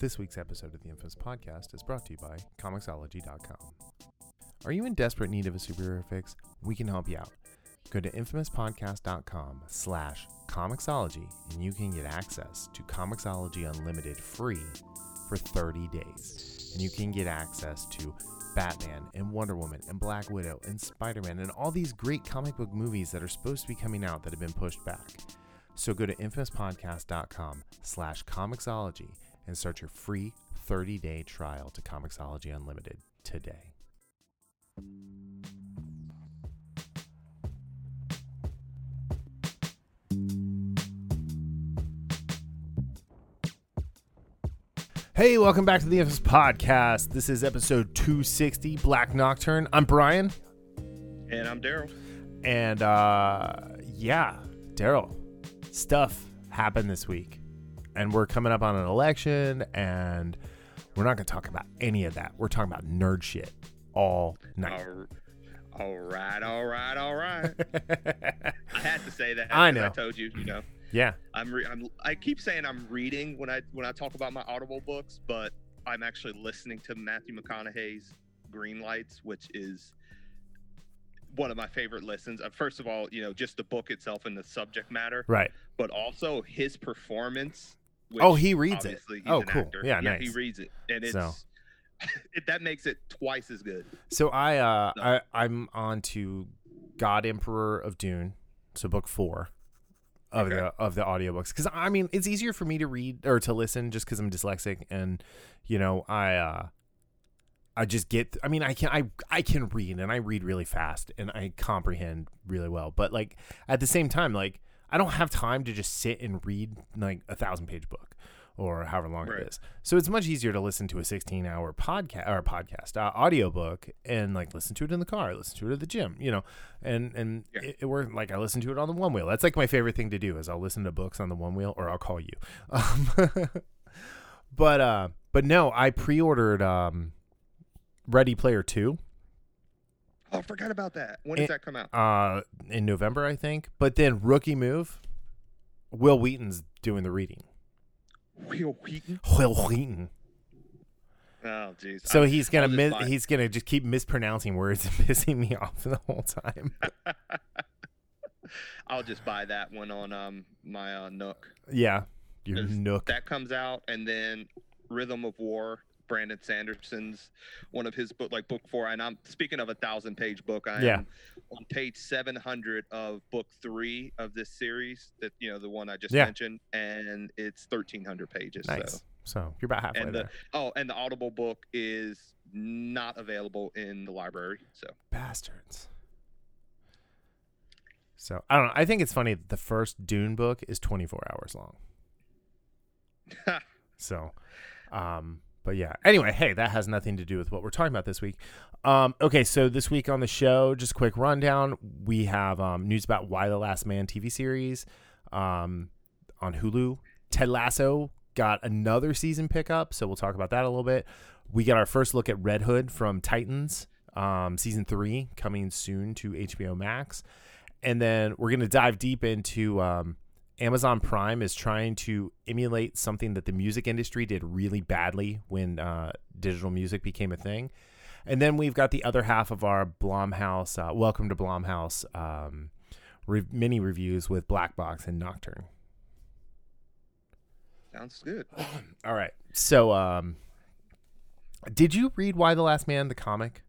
This week's episode of the Infamous Podcast is brought to you by Comixology.com. Are you in desperate need of a superhero fix? We can help you out. Go to infamouspodcast.com slash Comixology and you can get access to Comixology Unlimited free for 30 days. And you can get access to Batman and Wonder Woman and Black Widow and Spider-Man and all these great comic book movies that are supposed to be coming out that have been pushed back. So go to infamouspodcast.com slash Comixology and start your free 30-day trial to Comixology Unlimited today. Hey, welcome back to the Infamous Podcast. This is episode 260, Black Nocturne. I'm Brian. And I'm Daryl. And uh yeah, Daryl, stuff happened this week. And we're coming up on an election and we're not going to talk about any of that. We're talking about nerd shit all night. All, right, all right, all right. I had to say that. I know. I told you, you know. Yeah. I'm, re- I'm I keep saying I'm reading when I when I talk about my Audible books, but I'm actually listening to Matthew McConaughey's Green Lights, which is one of my favorite listens. Uh, first of all, you know, just the book itself and the subject matter, Right. but also his performance. Which Oh, he reads it. Oh, cool. actor. Yeah, He nice. He reads it, and it's So. it, that makes it twice as good. So I uh No. I I'm on to God Emperor of Dune, so book 4 of Okay. the of the audiobooks cuz I mean, it's easier for me to read or to listen just cuz I'm dyslexic and you know, I uh I just get I mean, I can I I can read and I read really fast and I comprehend really well. But like at the same time like I don't have time to just sit and read like a 1000 page book or however long Right. it is. So it's much easier to listen to a 16 hour podcast or podcast uh, audiobook and like listen to it in the car, listen to it at the gym, you know, and, and Yeah. it, it worked like I listen to it on the one wheel. That's like my favorite thing to do is I'll listen to books on the one wheel or I'll call you. Um, but, uh, but no, I pre-ordered, um, Ready Player 2 Oh, I forgot about that. When does It- that come out? uh in November I think. But then Rookie Move Wil Wheaton's doing the reading. Wil Wheaton. Wil Wheaton. Oh, jeez. So I'm- he's gonna I'll just mis- buy it. he's gonna just keep mispronouncing words and pissing me off the whole time. I'll just buy that one on um my uh, Nook. yeah, your nook. That comes out, and then Rhythm of War, Brandon Sanderson's one of his book, like book four. And I'm speaking of a thousand page book. I Yeah. am on page seven hundred of book three of this series. That you know the one I just Yeah. mentioned, and it's thirteen hundred pages. nice. So. So you're about halfway And the there. oh, and the Audible book is not available in the library. So Bastards. So I don't know. I think it's funny that the first Dune book is 24 hours long. So, um, but yeah. Anyway, hey, that has nothing to do with what we're talking about this week. Um, okay, so this week on the show, just quick rundown. We have um, news about Y the Last Man TV series um, on Hulu. Ted Lasso got another season pickup, so we'll talk about that a little bit. We got our first look at Red Hood from Titans, um, season three, coming soon to HBO Max. And then we're going to dive deep into um, Amazon Prime is trying to emulate something that the music industry did really badly when uh, digital music became a thing. And then we've got the other half of our Blumhouse, uh, Welcome to Blumhouse um, re- mini reviews with Black Box and Nocturne. sounds good. All right. So, um, did you read Y the Last Man, the comic?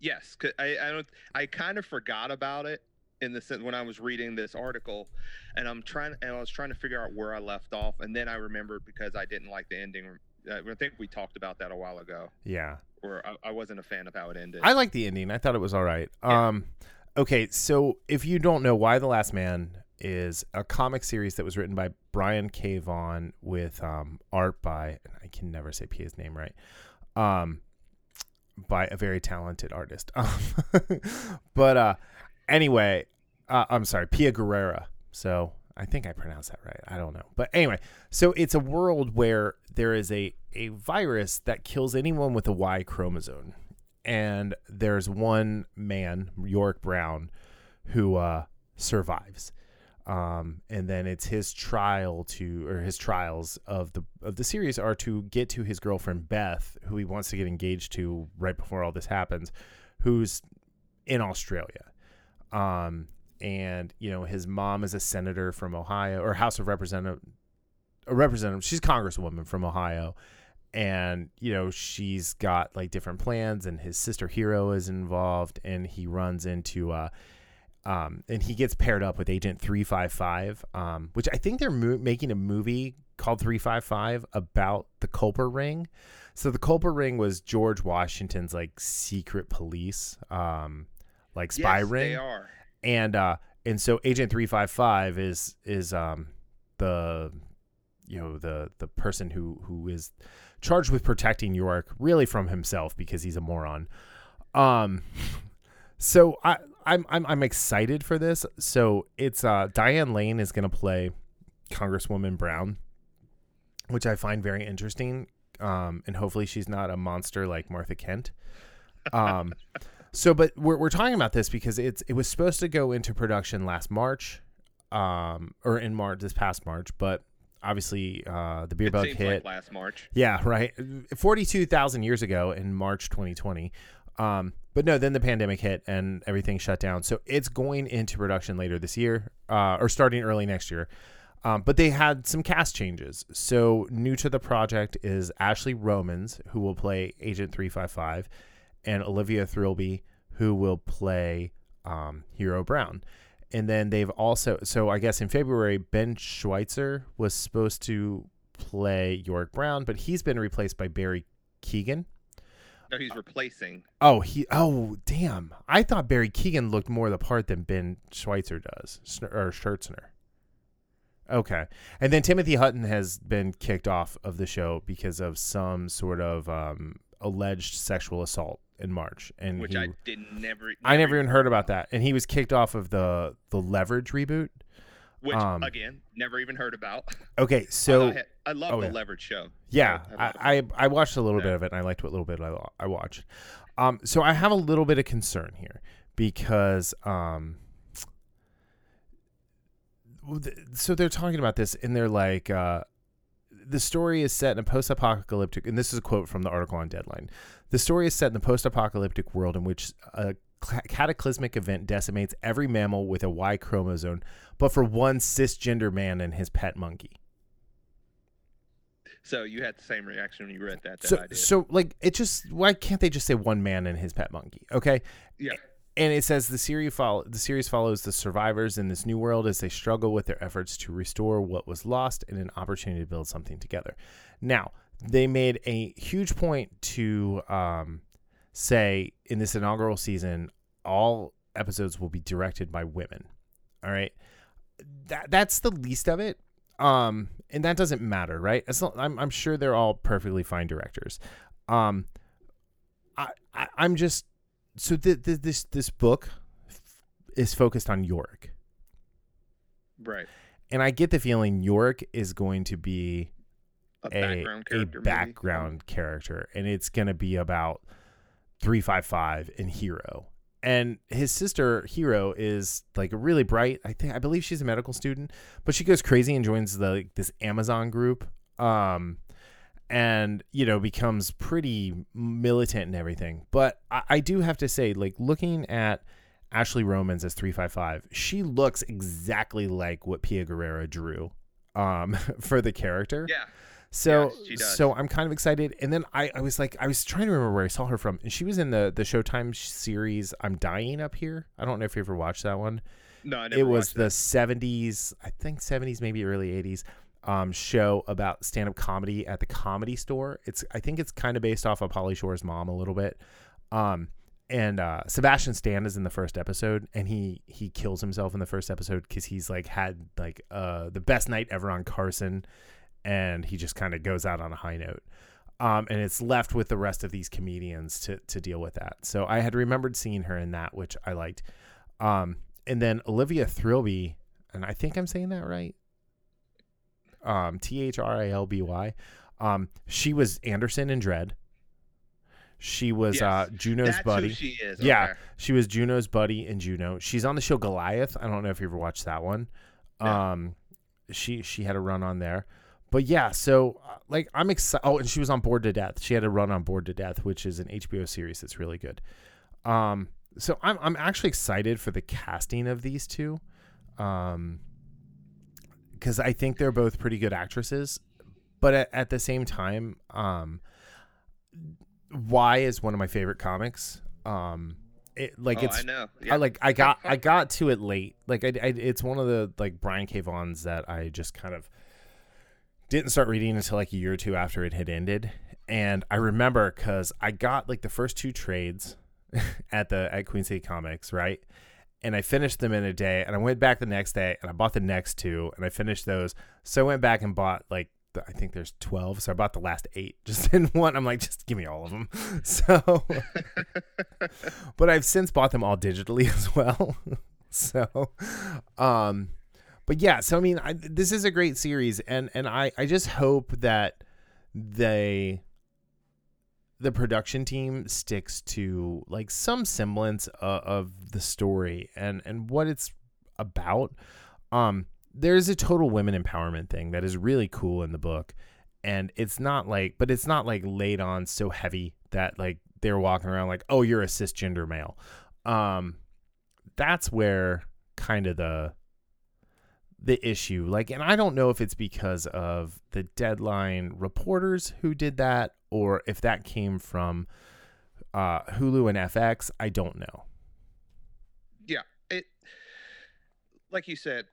Yes, 'cause I, I don't. I kind of forgot about it in the sense when I was reading this article, and I'm trying and I was trying to figure out where I left off, and then I remembered because I didn't like the ending. Uh, I think we talked about that a while ago, Yeah. where I, I wasn't a fan of how it ended. I like the ending. I thought it was all right. Yeah. Um, okay, so if you don't know, Y the Last Man is a comic series that was written by Brian K. Vaughan with um, art by I can never say his name right. Um, by a very talented artist. Um, but uh, anyway, uh, I'm sorry, Pia Guerrera. So I think I pronounced that right. I don't know. But anyway, so it's a world where there is a, a virus that kills anyone with a Y chromosome. And there's one man, Yorick Brown, who uh, survives. Um, and then it's his trial to or his trials of the of the series are to get to his girlfriend Beth, who he wants to get engaged to right before all this happens, who's in Australia. Um, and you know his mom is a senator from Ohio or House of Representative, a representative. She's congresswoman from Ohio, and you know she's got like different plans. And his sister Hero is involved, and he runs into, uh, um, and he gets paired up with Agent Three Five Five, um, which I think they're mo- making a movie called Three Five Five about the Culper Ring. So the Culper Ring was George Washington's like secret police, um, like spy yes, ring. They are. and uh and so agent 355 is is um the you know the the person who who is charged with protecting yorick really from himself because he's a moron. Um so i i'm i'm, I'm excited for this. So it's uh diane lane is gonna play congresswoman brown which i find very interesting. Um and hopefully she's not a monster like martha kent. Um so, but we're, we're talking about this because it's it was supposed to go into production last March, um, or in March this past March, but obviously uh, the beer It bug hit. like last March. yeah, right. Forty two thousand years ago in March 2020. Um, but no, then the pandemic hit and everything shut down. So it's going into production later this year, uh, or starting early next year. Um, but they had some cast changes. So new to the project is Ashley Romans, who will play Agent 355, and Olivia Thirlby, who will play um, Hero Brown. And then they've also, so I guess in February, Ben Schweitzer was supposed to play Yorick Brown, but he's been replaced by Barry Keoghan. No, he's replacing. Oh, he. Oh, damn! I thought Barry Keoghan looked more the part than Ben Schweitzer does, or Schertzner. Okay, and then Timothy Hutton has been kicked off of the show because of some sort of um, alleged sexual assault in March, and which he- I did never. I never even heard about that, and he was kicked off of the the Leverage reboot. Which um, again, never even heard about. Okay, so I, I love oh, the yeah. Leverage show. Yeah, So, I. I I watched a little bit of it and I liked what little bit I, I watched. Um, so I have a little bit of concern here because um, so they're talking about this and they're like, uh, the story is set in a post-apocalyptic, and this is a quote from the article on Deadline. The story is set in the post-apocalyptic world in which a cataclysmic event decimates every mammal with a Y chromosome, but for one cisgender man and his pet monkey. So you had the same reaction when you read that that so I did. so like it just why can't they just say one man and his pet monkey okay yeah. and it says the series follow the series follows the survivors in this new world as they struggle with their efforts to restore what was lost and an opportunity to build something together now they made a huge point to um, say in this inaugural season all episodes will be directed by women. All right? That that's the least of it. Um and that doesn't matter right? Long, I'm, I'm sure they're all perfectly fine directors. Um i, I i'm just so th- th- this this book f- is focused on Yorick, Right. and I get the feeling Yorick is going to be A, a background a character. background character, and it's going to be about three five five and Hero, and his sister Hero is like a really bright. I think I believe she's a medical student, but she goes crazy and joins the like, this Amazon group. Um, and you know becomes pretty militant and everything. But I, I do have to say, like looking at Ashley Romans as three five five, she looks exactly like what Pia Guerrero drew um, for the character. Yeah. So Yes, so I'm kind of excited. And then I, I was like I was trying to remember where I saw her from, and she was in the the Showtime series I'm Dying Up Here. I don't know if you ever watched that one No, I never it was the that. 70s i think 70s maybe early 80s um, show about stand-up comedy at the comedy store it's i think it's kind of based off of pauly shore's mom a little bit um, and uh, sebastian stan is in the first episode and he he kills himself in the first episode because he's like had like uh, the best night ever on carson and he just kind of goes out on a high note um, and it's left with the rest of these comedians to to deal with that so i had remembered seeing her in that which i liked um, and then Olivia Thrilby, and I think I'm saying that right. Um, T H R I L B Y. Um, she was Anderson in Dread. She was Yes. uh, Juno's That's buddy. She is. Yeah. okay. She was Juno's buddy in Juno. She's on the show Goliath. I don't know if you ever watched that one. Yeah. Um, she she had a run on there, but yeah. So uh, like I'm excited. Oh, and she was on Bored to Death. She had a run on Bored to Death, which is an HBO series that's really good. Um, so I'm I'm actually excited for the casting of these two, um, because I think they're both pretty good actresses, but at, at the same time, um, Y is one of my favorite comics. Um, it, like oh, it's I know. I like I got I got to it late. Like I, I it's one of the like Brian K. Vaughan's that I just kind of didn't start reading until like a year or two after it had ended. And I remember because I got like the first two trades at the at Queen City Comics, right? And I finished them in a day, and I went back the next day, and I bought the next two, and I finished those. So I went back and bought like the, I think there's twelve, so I bought the last eight just in one. I'm like, just give me all of them. So, but I've since bought them all digitally as well. so, um, but yeah, so I mean, I, this is a great series, and and I I just hope that they the production team sticks to like some semblance of, of the story and and what it's about. Um, there's a total women empowerment thing that is really cool in the book, and it's not like, but it's not like laid on so heavy that like they're walking around like, oh, you're a cisgender male. Um, that's where kind of the the issue. Like and i don't know if it's because of the deadline reporters who did that or if that came from uh hulu and fx i don't know. Yeah it like you said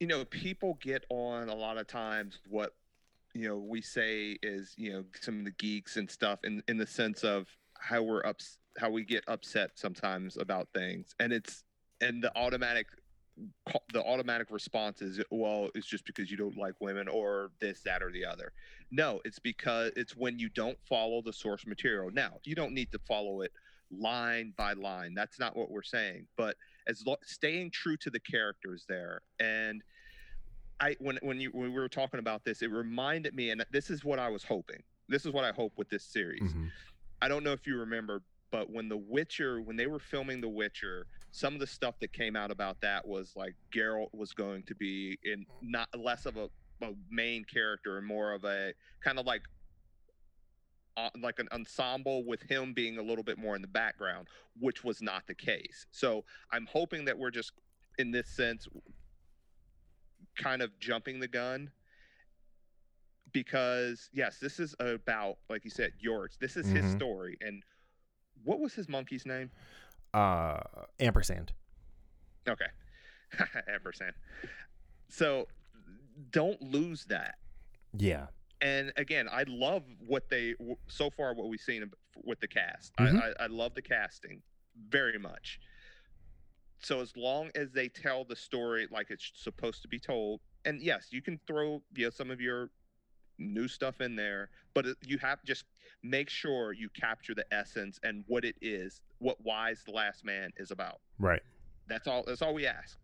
you know people get on a lot of times what you know we say is you know some of the geeks and stuff in in the sense of how we're ups how we get upset sometimes about things. And it's and the automatic the automatic response is well it's just because you don't like women or this that or the other. No it's because it's when you don't follow the source material. Now you don't need to follow it line by line. That's not what we're saying. But as lo- staying true to the characters there and i when when you when we were talking about this it reminded me and this is what i was hoping. This is what i hope with this series. Mhm. I don't know if you remember, but when The Witcher, when they were filming The Witcher, some of the stuff that came out about that was like Geralt was going to be in not less of a, a main character and more of a kind of like uh, like an ensemble with him being a little bit more in the background, which was not the case. So I'm hoping that we're just in this sense kind of jumping the gun because yes, this is about like you said, Yorks. This is his Mhm. story. And what was his monkey's name? Uh ampersand Okay, ampersand. So don't lose that. yeah And again, I love what they so far what we've seen with the cast. Mhm. I, I, I love the casting very much. So as long as they tell the story like it's supposed to be told, and yes, you can throw you know, some of your new stuff in there, but you have just make sure you capture the essence and what it is, what Wise the Last Man is about. right That's all. That's all we ask.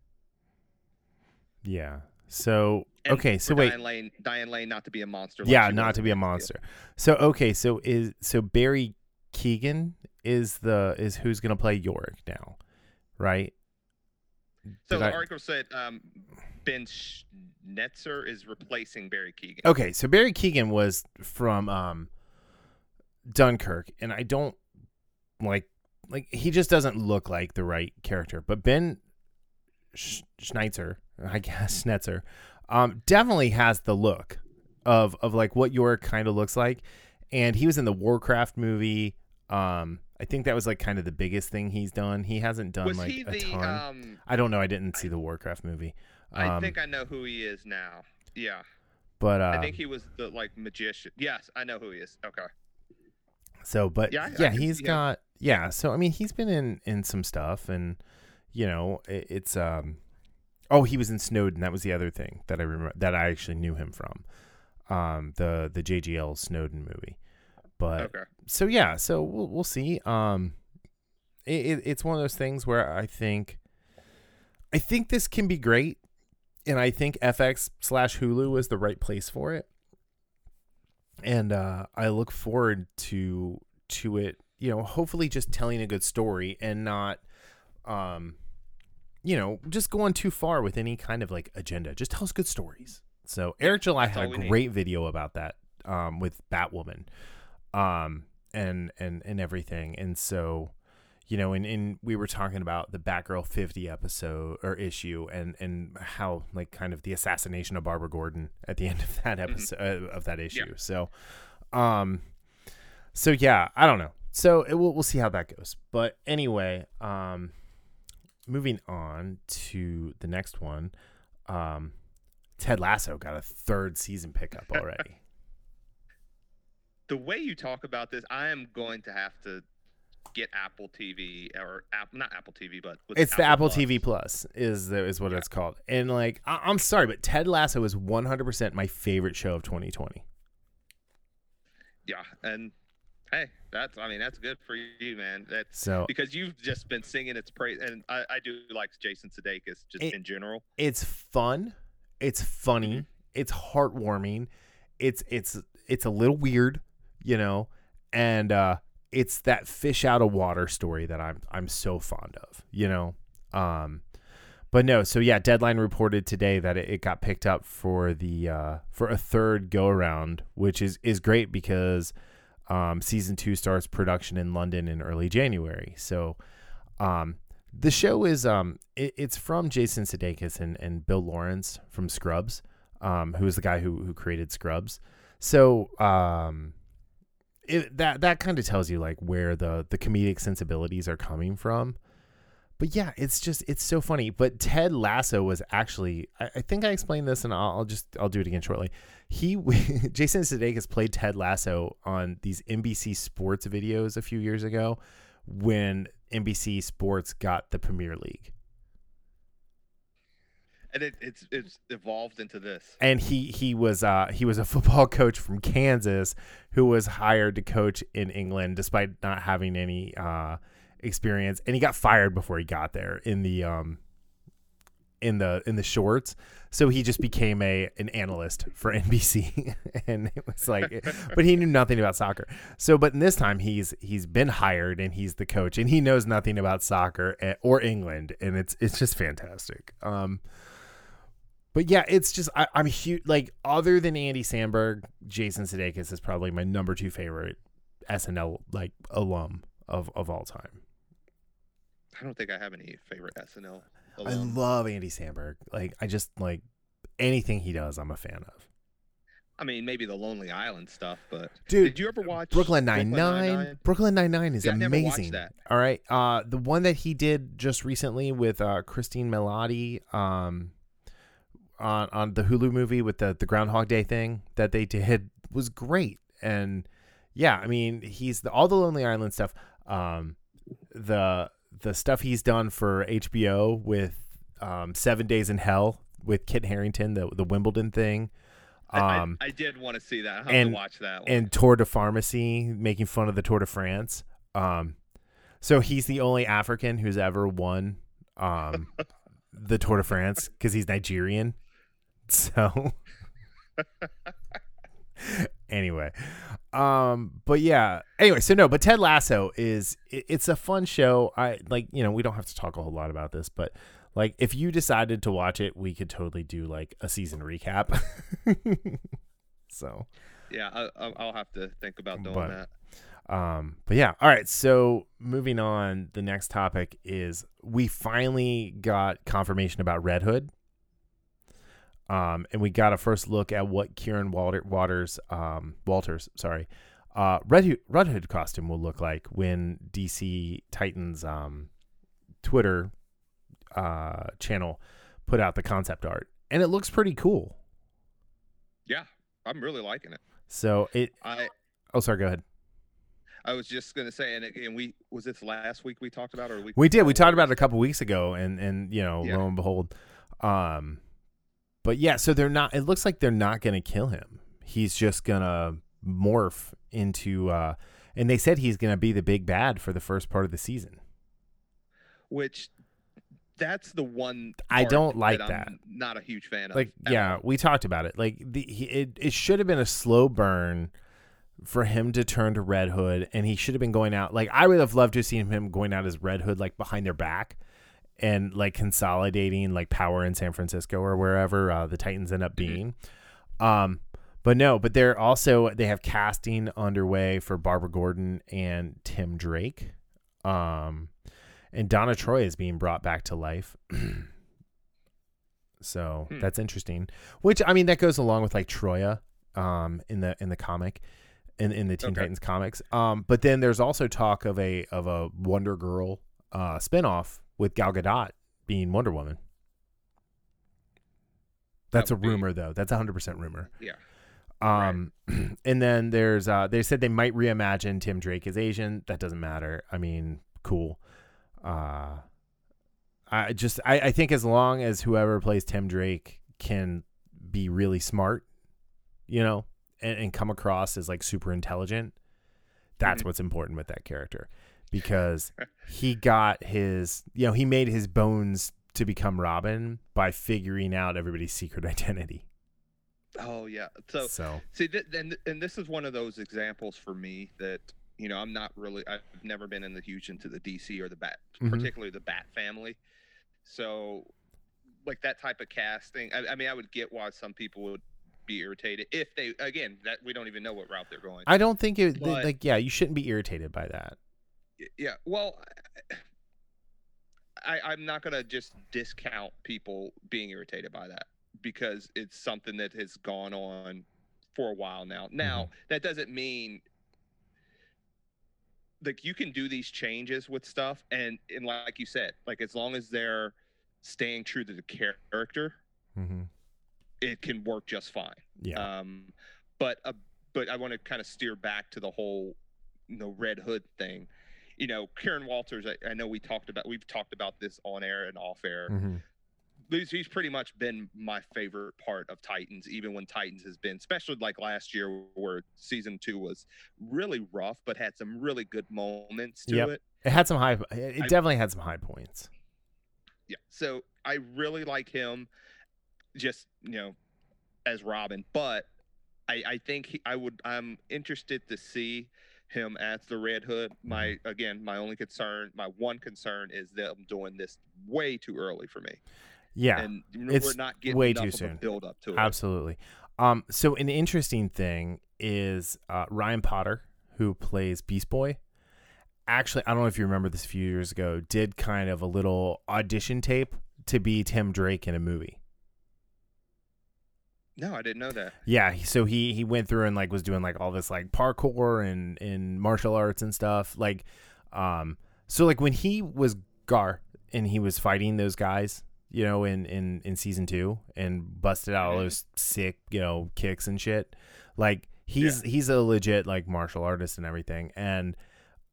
yeah so And okay so wait Diane Lane, Diane Lane, not to be a monster. like yeah not to be a monster so okay so is so barry keoghan is the is who's gonna play yorick now right So Did the I- article said um, Ben Schnetzer is replacing Barry Keoghan. Okay, so Barry Keoghan was from um Dunkirk, and I don't like like he just doesn't look like the right character. But Ben Sch- Schneitzer, I guess Schnetzer, um, definitely has the look of of like what your kind of looks like. And he was in the Warcraft movie. Um, I think that was like kind of the biggest thing he's done. He hasn't done Was like a the? ton. Um, I don't know. I didn't see the Warcraft movie. I Um, think I know who he is now. Yeah, but uh, I think he was the like magician. Yes, I know who he is. Okay. So, but Yeah, yeah, I- I he's him. got yeah. So I mean, he's been in in some stuff, and you know, it, it's um. Oh, he was in Snowden. That was the other thing that I remember that I actually knew him from, um, the the JGL Snowden movie. But Okay. so yeah, so we'll we'll see. Um, it, it, it's one of those things where I think, I think this can be great, and I think FX slash Hulu is the right place for it. And uh, I look forward to to it. You know, hopefully just telling a good story and not, um, you know, just going too far with any kind of like agenda. Just tell us good stories. So Eric July had a we need. great video about that um, with Batwoman, um, and and and everything. And so, you know, and, and we were talking about the Batgirl 50 episode or issue, and and how like kind of the assassination of Barbara Gordon at the end of that episode uh, of that issue. So, um, so yeah, I don't know. So it, we'll we'll see how that goes. But anyway, um, moving on to the next one, um, Ted Lasso got a third season pickup already. The way you talk about this, I am going to have to get Apple TV or app, not Apple TV, but it's the Apple Plus. TV Plus is the, is what Yeah. it's called. And like, I, I'm sorry, but Ted Lasso is 100% my favorite show of 2020. Yeah, and hey, that's I mean that's good for you, man. That's So because you've just been singing its praise, and I, I do like Jason Sudeikis just It- in general. it's fun, it's funny, Mhm. it's heartwarming, it's it's it's a little weird, you know, and uh it's that fish out of water story that I'm I'm so fond of, you know. Um but no, so yeah, Deadline reported today that it, it got picked up for the uh for a third go around, which is is great because um season 2 starts production in London in early January. So um the show is um it, it's from Jason Sudeikis and, and Bill Lawrence from Scrubs, um, who is the guy who who created Scrubs. So um it, that that kind of tells you like where the the comedic sensibilities are coming from. But yeah, it's just it's so funny. But Ted Lasso was actually I, I think I explained this and I'll, I'll just I'll do it again shortly. He Jason Sudeikis played Ted Lasso on these NBC Sports videos a few years ago when NBC Sports got the Premier League. And it, it's it's evolved into this. and he he was uh he was a football coach from Kansas who was hired to coach in England despite not having any uh experience. And he got fired before he got there in the um in the in the shorts. So he just became a an analyst for NBC and it was like but he knew nothing about soccer. So but in this time he's he's been hired and he's the coach and he knows nothing about soccer eh, or England. And it's it's just fantastic. Um but yeah, it's just I, I'm huge. Like other than Andy Samberg, Jason Sudeikis is probably my number two favorite SNL like alum of of all time. I don't think I have any favorite SNL. I love Andy Samberg. Like I just like anything he does, I'm a fan of. I mean, maybe the Lonely Island stuff, but Dude, did you ever watch Brooklyn Nine Nine. Brooklyn Nine Nine is never amazing. that. All right, uh, the one that he did just recently with uh, Cristin Milioti, um, on on the Hulu movie with the the Groundhog Day thing that they did was great. And yeah, I mean, he's the all the Lonely Island stuff. Um, the the stuff he's done for HBO with um, Seven Days in Hell with Kit Harington, the the Wimbledon thing. I- I- Um, I, did want to see that. I have and- to watch that. One. and Tour de Pharmacy, making fun of the Tour de France. Um, so he's the only African who's ever won um, the Tour de France because he's Nigerian. So anyway, um, but yeah. Anyway, so no, but Ted Lasso is it, it's a fun show. I like you know we don't have to talk a whole lot about this, but like if you decided to watch it, we could totally do like a season recap. so. yeah, I, I'll have to think about doing But- that. Um, but yeah, all right. So moving on, the next topic is we finally got confirmation about Red Hood. Um, and we got a first look at what Curran Walter, Waters, um, Walters, sorry, uh, Red Hood, Red Hood costume will look like when DC Titans, um, Twitter, uh, channel put out the concept art, and it looks pretty cool. Yeah, I'm really liking it. So it, I oh, sorry, go ahead. I was just gonna say, and again, we was this last week we talked about, or week We did. We talked about it a couple weeks ago, and and you know, Yeah. lo and behold, um, but yeah. So they're not. It looks like they're not going to kill him. He's just gonna morph into. uh And they said he's going to be the big bad for the first part of the season. Which that's the one. I don't like I'm that. Not a huge fan of. Like, at yeah, all. we talked about it. Like the he, it it should have been a slow burn for him to turn to Red Hood, and he should have been going out. Like I would have loved to have seen him going out as Red Hood, like behind their back, and like consolidating like power in San Francisco or wherever uh, the Titans end up Mm-hmm. being. Um, but no, but they're also they have casting underway for Barbara Gordon and Tim Drake. Um, and Donna Troy is being brought back to life. so Hmm. that's interesting. Which I mean that goes along with like Troia um in the in the comic in in the Teen Okay. Titans comics. Um but then there's also talk of a of a Wonder Girl uh spinoff with Gal Gadot being Wonder Woman. That's That a rumor though. That's a 100% rumor. Yeah. Um, and then there's uh, they said they might reimagine Tim Drake as Asian. That doesn't matter. I mean, cool. Uh, I just I, I think as long as whoever plays Tim Drake can be really smart, you know, and, and come across as like super intelligent, that's Mhm. what's important with that character because he got his you know he made his bones to become Robin by figuring out everybody's secret identity. Oh yeah. So so see, th- and and this is one of those examples for me that you know I'm not really. I've never been in the huge into the DC or the Bat, Mhm. particularly the Bat family. So, like that type of casting. I, I mean, I would get why some people would be irritated if they again that we don't even know what route they're going. I don't think it But- like yeah, you shouldn't be irritated by that. Yeah well I, i'm not going to just discount people being irritated by that because it's something that has gone on for a while now now that doesn't mean like you can do these changes with stuff and and like you said like as long as they're staying true to the character Mm-hmm. it can work just fine Yeah. um, but uh, but I want to kind of steer back to the whole you know Red Hood thing. You know, Curran Walters. I, I know we talked about we've talked about this on air and off air. hmm He's, he's pretty much been my favorite part of Titans, even when Titans has been, especially like last year where season two was really rough, but had some really good moments to Yep. it. It had some high. It I- definitely had some high points. Yeah. So I really like him just, you know, as Robin, but I, I think he, I would I'm interested to see him as the Red Hood. My again, my only concern, my one concern is them doing this way too early for me. Yeah. and it's we're not getting way too soon. build up to it. Absolutely. Um. So an interesting thing is uh, Ryan Potter, who plays Beast Boy. Actually, I don't know if you remember this a few years ago. Did kind of a little audition tape to be Tim Drake in a movie. No, I didn't know that. Yeah, so he he went through and like was doing like all this like parkour and and martial arts and stuff. Like, um, so like when he was Gar and he was fighting those guys, you know, in in in season two and busted out all Mhm. those sick you know kicks and shit. Like he's he's a legit like martial artist and everything. And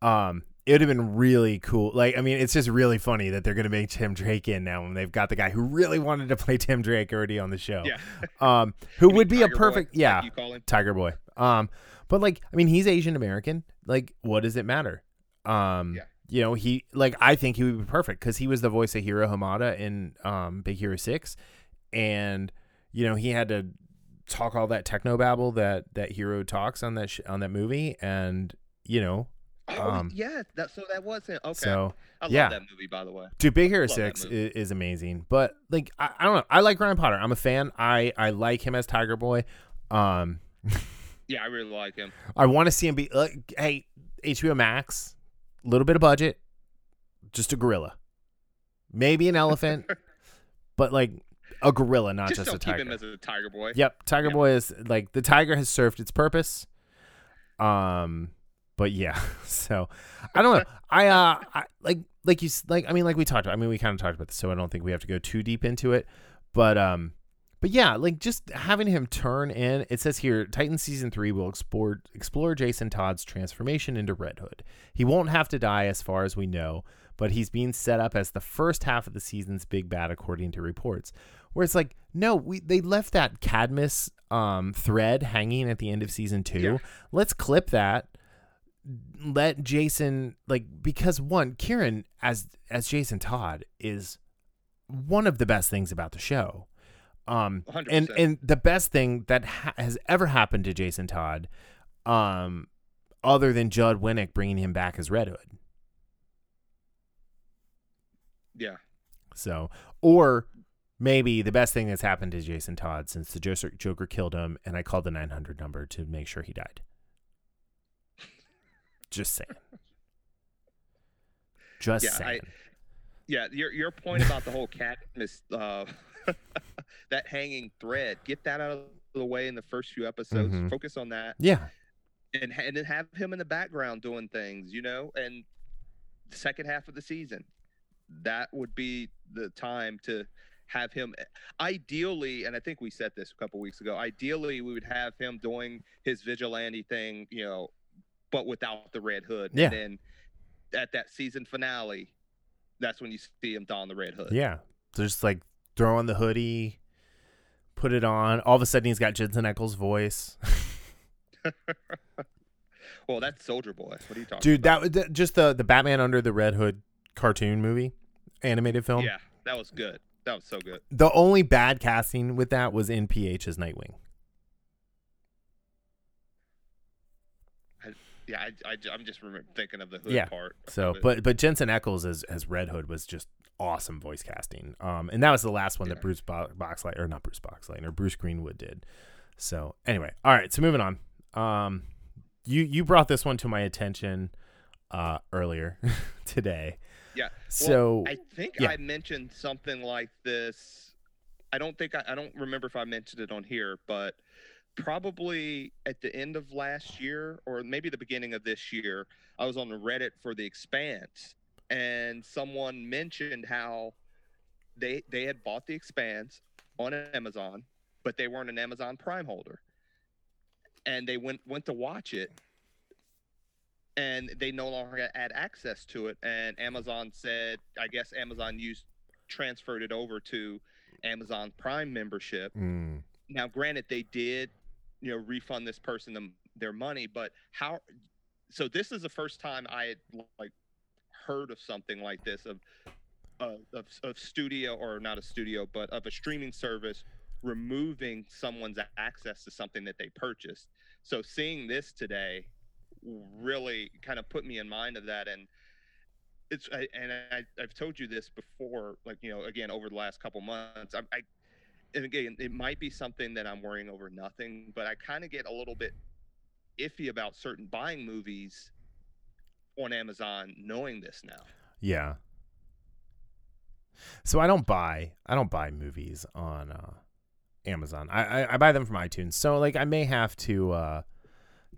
um, it would have been really cool. Like, I mean, it's just really funny that they're gonna make Tim Drake in now when they've got the guy who really wanted to play Tim Drake already on the show. Yeah. Um, who would be a Tiger Boy, perfect like yeah him? Tiger Boy. Um, but like, I mean, he's Asian American. Like, what does it matter? Um, Yeah. you know, he like I think he would be perfect because he was the voice of Hiro Hamada in um Big Hiro Six, and you know he had to talk all that techno babble that that Hero talks on that sh- on that movie, and you know, Oh Um, yeah, that so that wasn't Okay, so I love yeah. that movie by the way. Dude, Big Hero Six is, is amazing, but like I, I don't know, I like Ryan Potter. I'm a fan. I I like him as Tiger Boy. Um, Yeah, I really like him. I want to see him be like, hey, HBO Max, a little bit of budget, just a gorilla, maybe an elephant, but like a gorilla, not Just just, a keep tiger. him as a tiger boy. Yep, Tiger Yeah. Boy is like the tiger has served its purpose. Um, but yeah, so I don't know. I uh, I, like like you like I mean like we talked. About, I mean we kind of talked about this, so I don't think we have to go too deep into it. But um, but yeah, like just having him turn in. It says here, Titan season three will explore explore Jason Todd's transformation into Red Hood. He won't have to die, as far as we know, but he's being set up as the first half of the season's big bad, according to reports. Where it's like, no, we they left that Cadmus um thread hanging at the end of season two. Yeah. Let's clip that. Let Jason like because one Curran as as Jason Todd is one of the best things about the show. Um, and 100%. and the best thing that ha- has ever happened to Jason Todd, um, other than Judd Winick bringing him back as Red Hood. Yeah. So, or maybe the best thing that's happened to Jason Todd since the Joker killed him, and I called the 900 number to make sure he died. Just saying. Just Yeah, I- saying. Yeah, your your point about the whole Katniss, uh, that hanging thread, get that out of the way in the first few episodes. Mhm. Focus on that, yeah. and and then have him in the background doing things, you know. And the second half of the season, that would be the time to have him. Ideally, and I think we said this a couple weeks ago. Ideally, we would have him doing his vigilante thing, you know, but without the red hood. Yeah. And then at that season finale, that's when you see him don the red hood. Yeah. Just like throw on the hoodie, put it on. All of a sudden, he's got Jensen Ackles' voice. Well, that's Soldier Boy. What are you talking Dude, about? that, was just the the Batman under the Red Hood cartoon movie, animated film. Yeah, that was good. That was so good. The only bad casting with that was NPH as Nightwing. Yeah, I, I, am just thinking of the hood Yeah, part. So, but but Jensen Ackles as as Red Hood was just awesome voice casting. Um, and that was the last one that Bruce Bo- Boxlight or not Bruce Boxlight or Bruce Greenwood did. So anyway, all right. So moving on. Um, you you brought this one to my attention uh earlier today. yeah. So I think yeah. I mentioned something like this. I don't think I, I don't remember if I mentioned it on here, but probably at the end of last year or maybe the beginning of this year, I was on the Reddit for the Expanse, and someone mentioned how they they had bought the Expanse on Amazon, but they weren't an Amazon Prime holder, and they went went to watch it, and they no longer had access to it, and Amazon said, I guess Amazon used transferred it over to Amazon Prime membership. mm, Now, granted, they did, you know, refund this person them, their money, but how? So this is the first time I had like heard of something like this of of, of, studio or not a studio, but of a streaming service removing someone's access to something that they purchased. So seeing this today really kind of put me in mind of that and it's I, and I, I've told you this before, like you know, again over the last couple months. I, I and again, it might be something that I'm worrying over nothing, but I kind of get a little bit iffy about certain buying movies on Amazon, knowing this now. yeah. So I don't buy I don't buy movies on uh, Amazon. I, I I buy them from iTunes. So like I may have to uh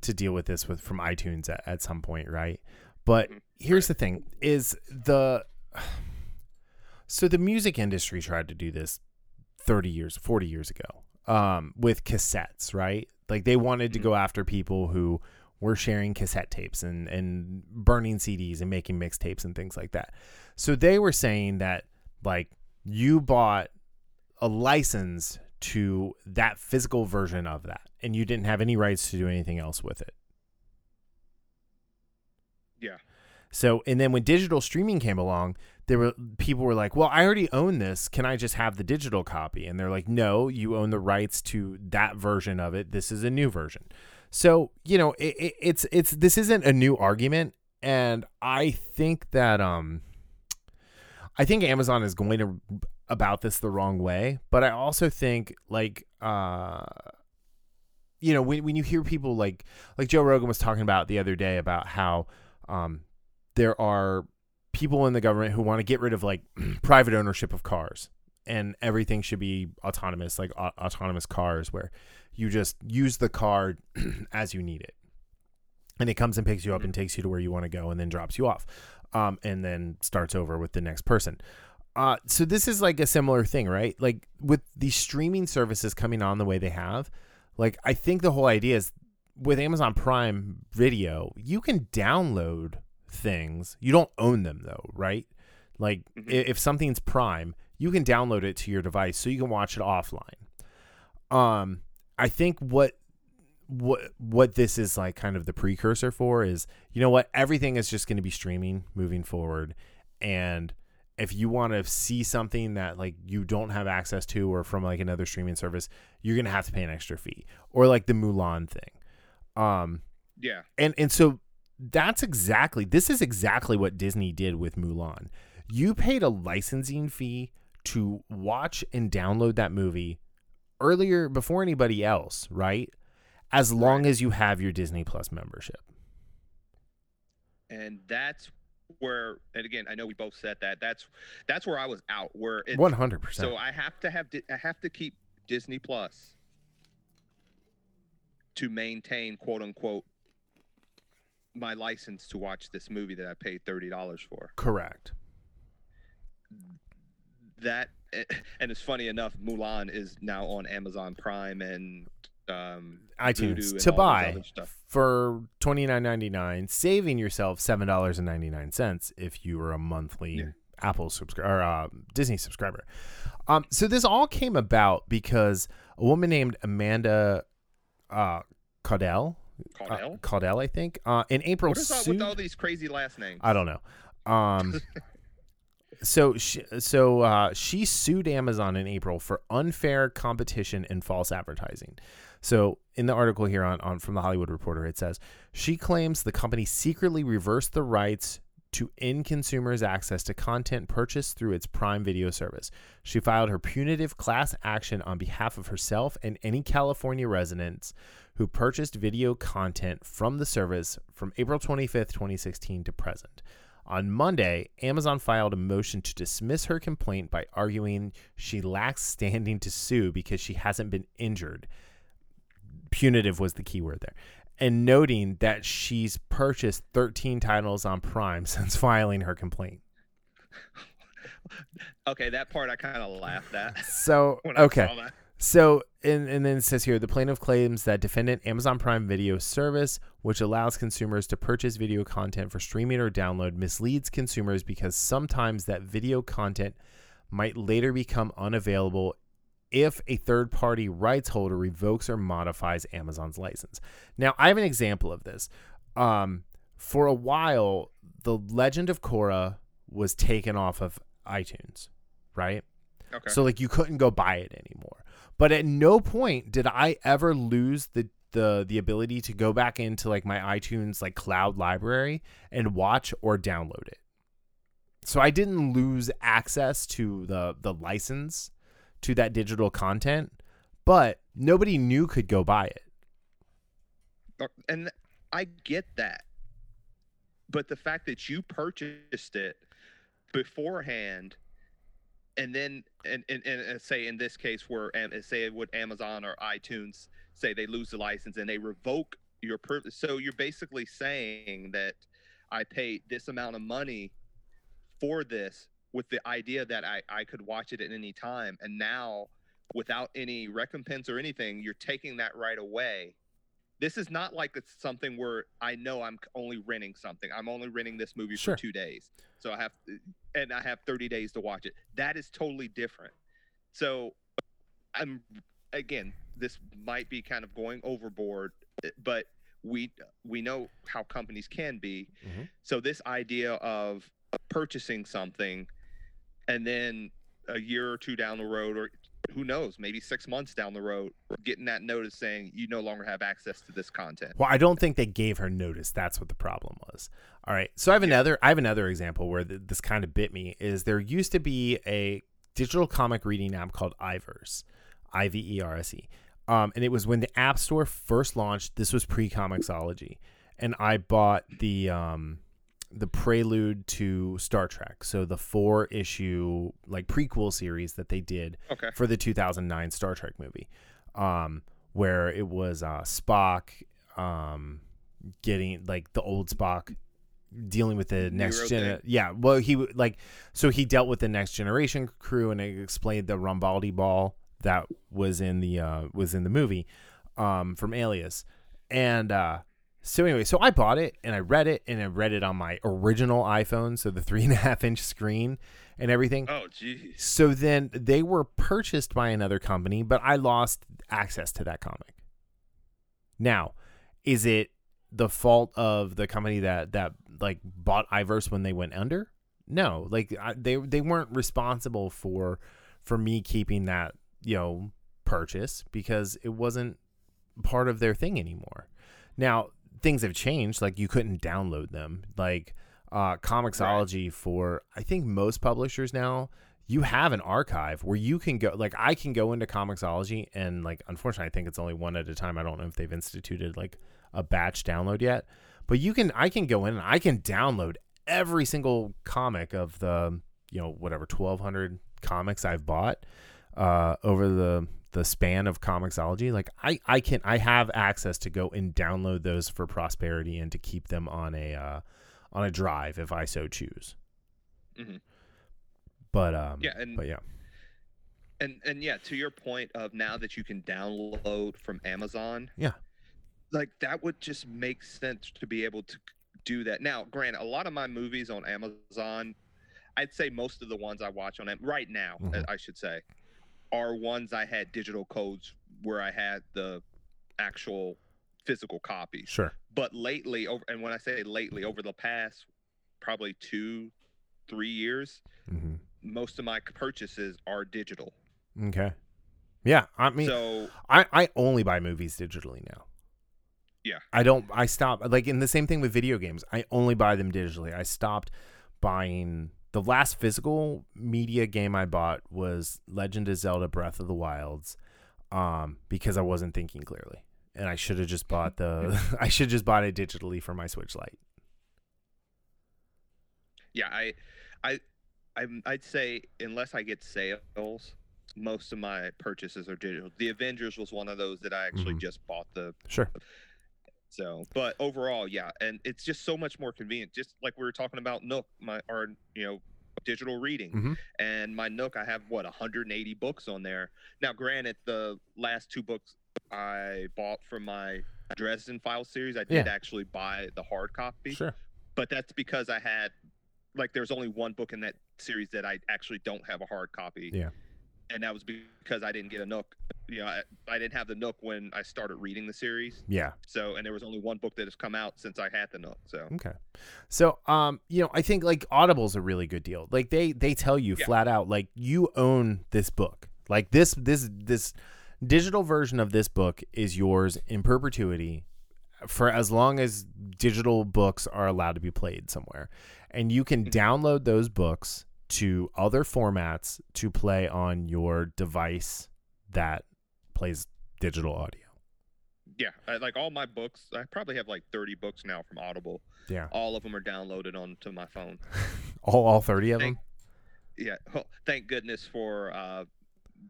to deal with this with from iTunes at, at some point, right? But Mhm. here's the thing: is the so the music industry tried to do this thirty years, forty years ago, um, with cassettes, right? Like they wanted to Mhm. go after people who were sharing cassette tapes and and burning CDs and making mixtapes and things like that. So they were saying that like you bought a license to that physical version of that and you didn't have any rights to do anything else with it. Yeah. So and then when digital streaming came along, there were people were like, "Well, I already own this. Can I just have the digital copy?" And they're like, "No, you own the rights to that version of it. This is a new version." So you know, it, it, it's it's this isn't a new argument, and I think that um, I think Amazon is going to about this the wrong way, but I also think like uh, you know, when when you hear people like like Joe Rogan was talking about the other day about how um there are people in the government who want to get rid of like private ownership of cars and everything should be autonomous like au- autonomous cars where you just use the car as you need it. And it comes and picks you up and takes you to where you want to go and then drops you off um, and then starts over with the next person. Uh, so this is like a similar thing right? Like with these streaming services coming on the way they have like i think the whole idea is with amazon prime video you can download things. You don't own them though right? Like Mhm. if something's prime you can download it to your device so you can watch it offline. Um i think what what what this is like kind of the precursor for is you know what? Everything is just going to be streaming moving forward. And if you want to see something that like you don't have access to or from like another streaming service you're going to have to pay an extra fee. Or like the Mulan thing. Um Yeah. and and so that's exactly this is exactly what Disney did with Mulan. You paid a licensing fee to watch and download that movie earlier before anybody else, right? As long as you have your Disney Plus membership. and that's where and again i know we both said that that's that's where i was out where it One hundred percent. so i have to have i have to keep disney plus to maintain quote unquote my license to watch this movie that i paid $30 for Correct. that and it's funny enough mulan is now on amazon prime and um iTunes and to buy for twenty nine ninety nine, saving yourself seven dollars and ninety nine cents if you were a monthly Yeah. Apple subscriber or uh, Disney subscriber. Um, so this all came about because a woman named Amanda uh, Caudell, uh, Caudell? Caudell, I think, uh, in April what is up with all these crazy last names I don't know. Um, so she, so uh, she sued Amazon in April for unfair competition and false advertising. So in the article here on, on from the Hollywood Reporter, it says she claims the company secretly reversed the rights to end consumers' access to content purchased through its Prime Video service. She filed her punitive class action on behalf of herself and any California residents who purchased video content from the service from April 25th, 2016 to present. On Monday, Amazon filed a motion to dismiss her complaint by arguing she lacks standing to sue because she hasn't been injured. Punitive was the key word there. And noting that she's purchased 13 titles on Prime since filing her complaint. okay that part i kind of laughed at So, okay. So, and, and then it says here the plaintiff claims that defendant Amazon Prime Video service, which allows consumers to purchase video content for streaming or download, misleads consumers because sometimes that video content might later become unavailable if a third party rights holder revokes or modifies Amazon's license. Now, I have an example of this. Um, for a while, The Legend of Korra was taken off of iTunes, right? okay So like you couldn't go buy it anymore. But at no point did I ever lose the the the ability to go back into like my iTunes like cloud library and watch or download it. So I didn't lose access to the the license to that digital content, but nobody new could go buy it. Uh, and I get that. But the fact that you purchased it beforehand and then and, and, and say in this case where say would Amazon or iTunes say they lose the license and they revoke your per- so you're basically saying that I paid this amount of money for this with the idea that I, I could watch it at any time. And now without any recompense or anything you're taking that right away this is not like it's something where I know I'm only renting something. I'm only renting this movie Sure. for two days, so I have, and I have 30 days to watch it. That is totally different. So, I'm again, this might be kind of going overboard, eh, but we we know how companies can be. Mhm. So this idea of purchasing something, and then a year or two down the road, or who knows, maybe six months down the road, getting that notice saying you no longer have access to this content. Well, I don't think they gave her notice. That's what the problem was. All right. So I have another. I have another example where th- this kind of bit me. Is there used to be a digital comic reading app called iVerse, I V E R S E, um, and it was when the App Store first launched. This was pre Comixology, and I bought the um, the prelude to Star Trek. So the four issue like prequel series that they did Okay. for the 2009 Star Trek movie, um, where it was uh, Spock um, getting like the old Spock dealing with the next gen. Yeah, well, he like so he dealt with the next generation crew and it explained the Rambaldi ball that was in the uh, was in the movie um, from Alias, and uh, so anyway, so I bought it and I read it and I read it on my original iPhone, so the three and a half inch screen and everything. Oh, jeez. So then they were purchased by another company, but I lost access to that comic. Now, is it the fault of the company that that like bought iVerse when they went under? No, like I, they they weren't responsible for for me keeping that you know purchase because it wasn't part of their thing anymore. Now things have changed. Like you couldn't download them. Like uh, Comixology for I think most publishers now you have an archive where you can go like I can go into Comixology and like unfortunately I think it's only one at a time. I don't know if they've instituted like a batch download yet. But you can I can go in and I can download every single comic of the you know whatever 1200 comics I've bought uh, over the the span of Comixology Like I I can I have access to go and download those for prosperity and to keep them on a uh, on a drive if I so choose. Mhm. But um Yeah, and but yeah. and and yeah, to your point of now that you can download from Amazon. Yeah. Like that would just make sense to be able to do that. Now, granted, a lot of my movies on Amazon, I'd say most of the ones I watch on it right now, Mhm. I should say, are ones I had digital codes where I had the actual physical copies. Sure. But lately, over and when I say lately, over the past probably two, three years, hmm most of my purchases are digital. Okay. Yeah, I mean so I, I only buy movies digitally now. Yeah. I don't I stop like in the same thing with video games. I only buy them digitally. I stopped buying the last physical media game I bought was Legend of Zelda Breath of the Wilds um because I wasn't thinking clearly. And I should have just bought the I should have just bought it digitally for my Switch Lite. yeah, I, I, I'm, I'd say unless I get sales, most of my purchases are digital. The Avengers was one of those that I actually Mhm. just bought the Sure. So. But overall, yeah, and it's just so much more convenient. Just like we were talking about Nook, my or you know digital reading Mhm. and my nook i have what 180 books on there now granted the last two books i bought from my dresden file series i did Yeah. actually buy the hard copy Sure. but that's because I had like there's only one book in that series that I actually don't have a hard copy. Yeah. And that was because I didn't get a Nook. You know, I, I didn't have the Nook when I started reading the series. Yeah. So, and there was only one book that has come out since I had the Nook. So, Okay. So, um, you know, I think like Audible's a really good deal. Like they they tell you Yeah. flat out like you own this book. Like this this this digital version of this book is yours in perpetuity for as long as digital books are allowed to be played somewhere. And you can Mhm. download those books to other formats to play on your device that plays digital audio. yeah, I, like all my books, I probably have like 30 books now from Audible. Yeah. All of them are downloaded onto my phone. All all 30 of Thank- them? Yeah. Well, thank goodness for uh,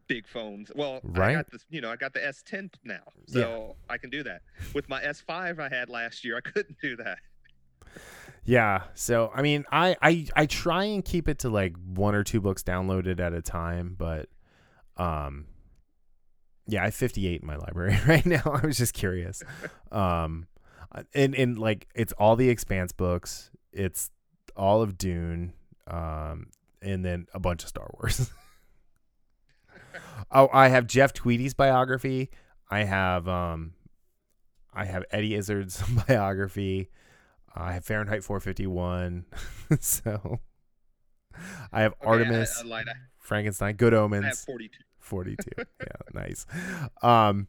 big phones. Well, Right. I got this, you know, I got the S10 now, so I can do that. With my S5 I had last year, I couldn't do that. Yeah. So I mean, I, I I try and keep it to like one or two books downloaded at a time, but um yeah, I have 58 in my library right now. I was just curious. Um and and like it's all the expanse books, it's all of Dune, um and then a bunch of Star Wars. oh, I have Jeff Tweedy's biography. I have um I have Eddie Izzard's biography. I have Fahrenheit 451. so I have Okay, Artemis, I. I- Frankenstein, Good I have Omens, 42. 42. yeah, nice. Um,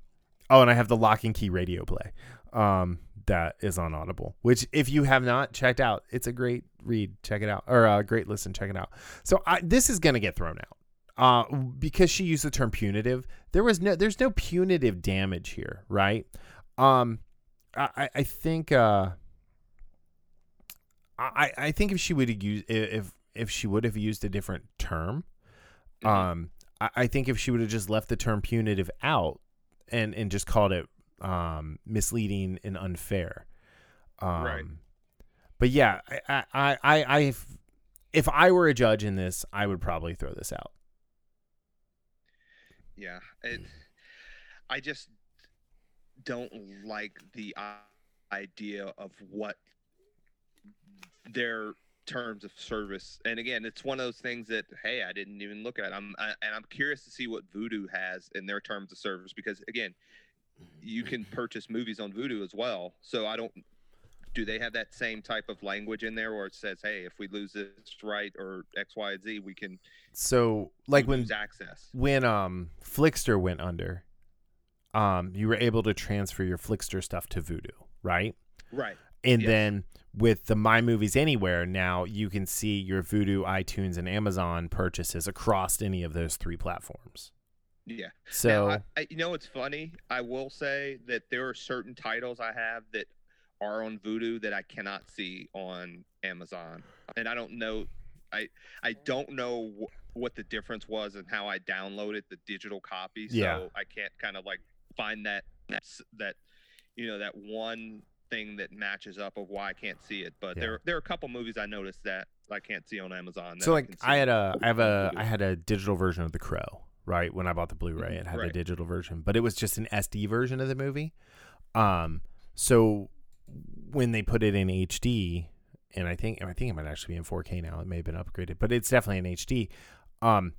oh, and I have the Locke and Key radio play. Um, that is on Audible. Which, if you have not checked out, it's a great read. Check it out, or a great listen. Check it out. So I, this is gonna get thrown out. Uh, because she used the term punitive. There was no, there's no punitive damage here, right? Um, I, I- I think, uh, I, I think if she would have used if if she would have used a different term, Mhm. um, I, I think if she would have just left the term punitive out and and just called it um misleading and unfair, um, Right. But yeah, I I I, I if, if I were a judge in this, I would probably throw this out. Yeah, it, I just don't like the idea of what their terms of service. And again, it's one of those things that hey, I didn't even look at. I'm I, and I'm curious to see what Vudu has in their terms of service because again, you can purchase movies on Vudu as well. So I don't. Do they have that same type of language in there where it says, "Hey, if we lose this right or X, Y, and Z, we can So like when access"? when um Flixster went under, um you were able to transfer your Flixster stuff to Vudu, right? Right. And Yes. then with the My Movies Anywhere, now you can see your Vudu, iTunes, and Amazon purchases across any of those three platforms. Yeah. So Now, I, I, you know, it's funny. I will say that there are certain titles I have that are on Vudu that I cannot see on Amazon, and I don't know. I I don't know wh- what the difference was and how I downloaded the digital copy. So Yeah. I can't kind of like find that that's that you know that one thing that matches up of why I can't see it. But Yeah. there there are a couple movies I noticed that I can't see on Amazon. so like can I had a I have a I had a digital version of The Crow, right? When I bought the Blu-ray, Mhm, it had the right. digital version, but it was just an SD version of the movie. Um so when they put it in HD and I think I think it might actually be in 4K now. It may have been upgraded, but it's definitely in HD. Um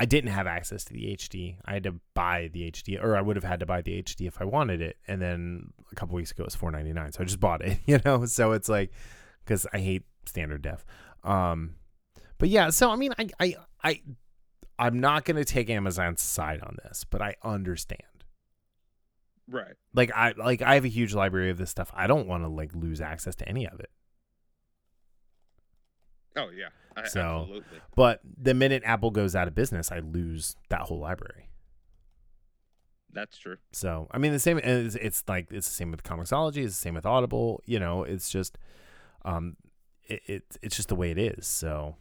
I didn't have access to the HD. I had to buy the HD, or I would have had to buy the HD if I wanted it. And then a couple weeks ago, it was four ninety nine, so I just bought it. You know, so it's like because I hate standard def. Um, but yeah, so I mean, I, I, I, I'm not gonna take Amazon's side on this, but I understand. right. Like I, like I have a huge library of this stuff. I don't want to like lose access to any of it. Oh yeah. I, So- absolutely. But the minute Apple goes out of business, I lose that whole library. That's true. So I mean, the same. It's, it's like it's the same with Comixology. It's the same with Audible. You know, it's just, um, it, it it's just the way it is. So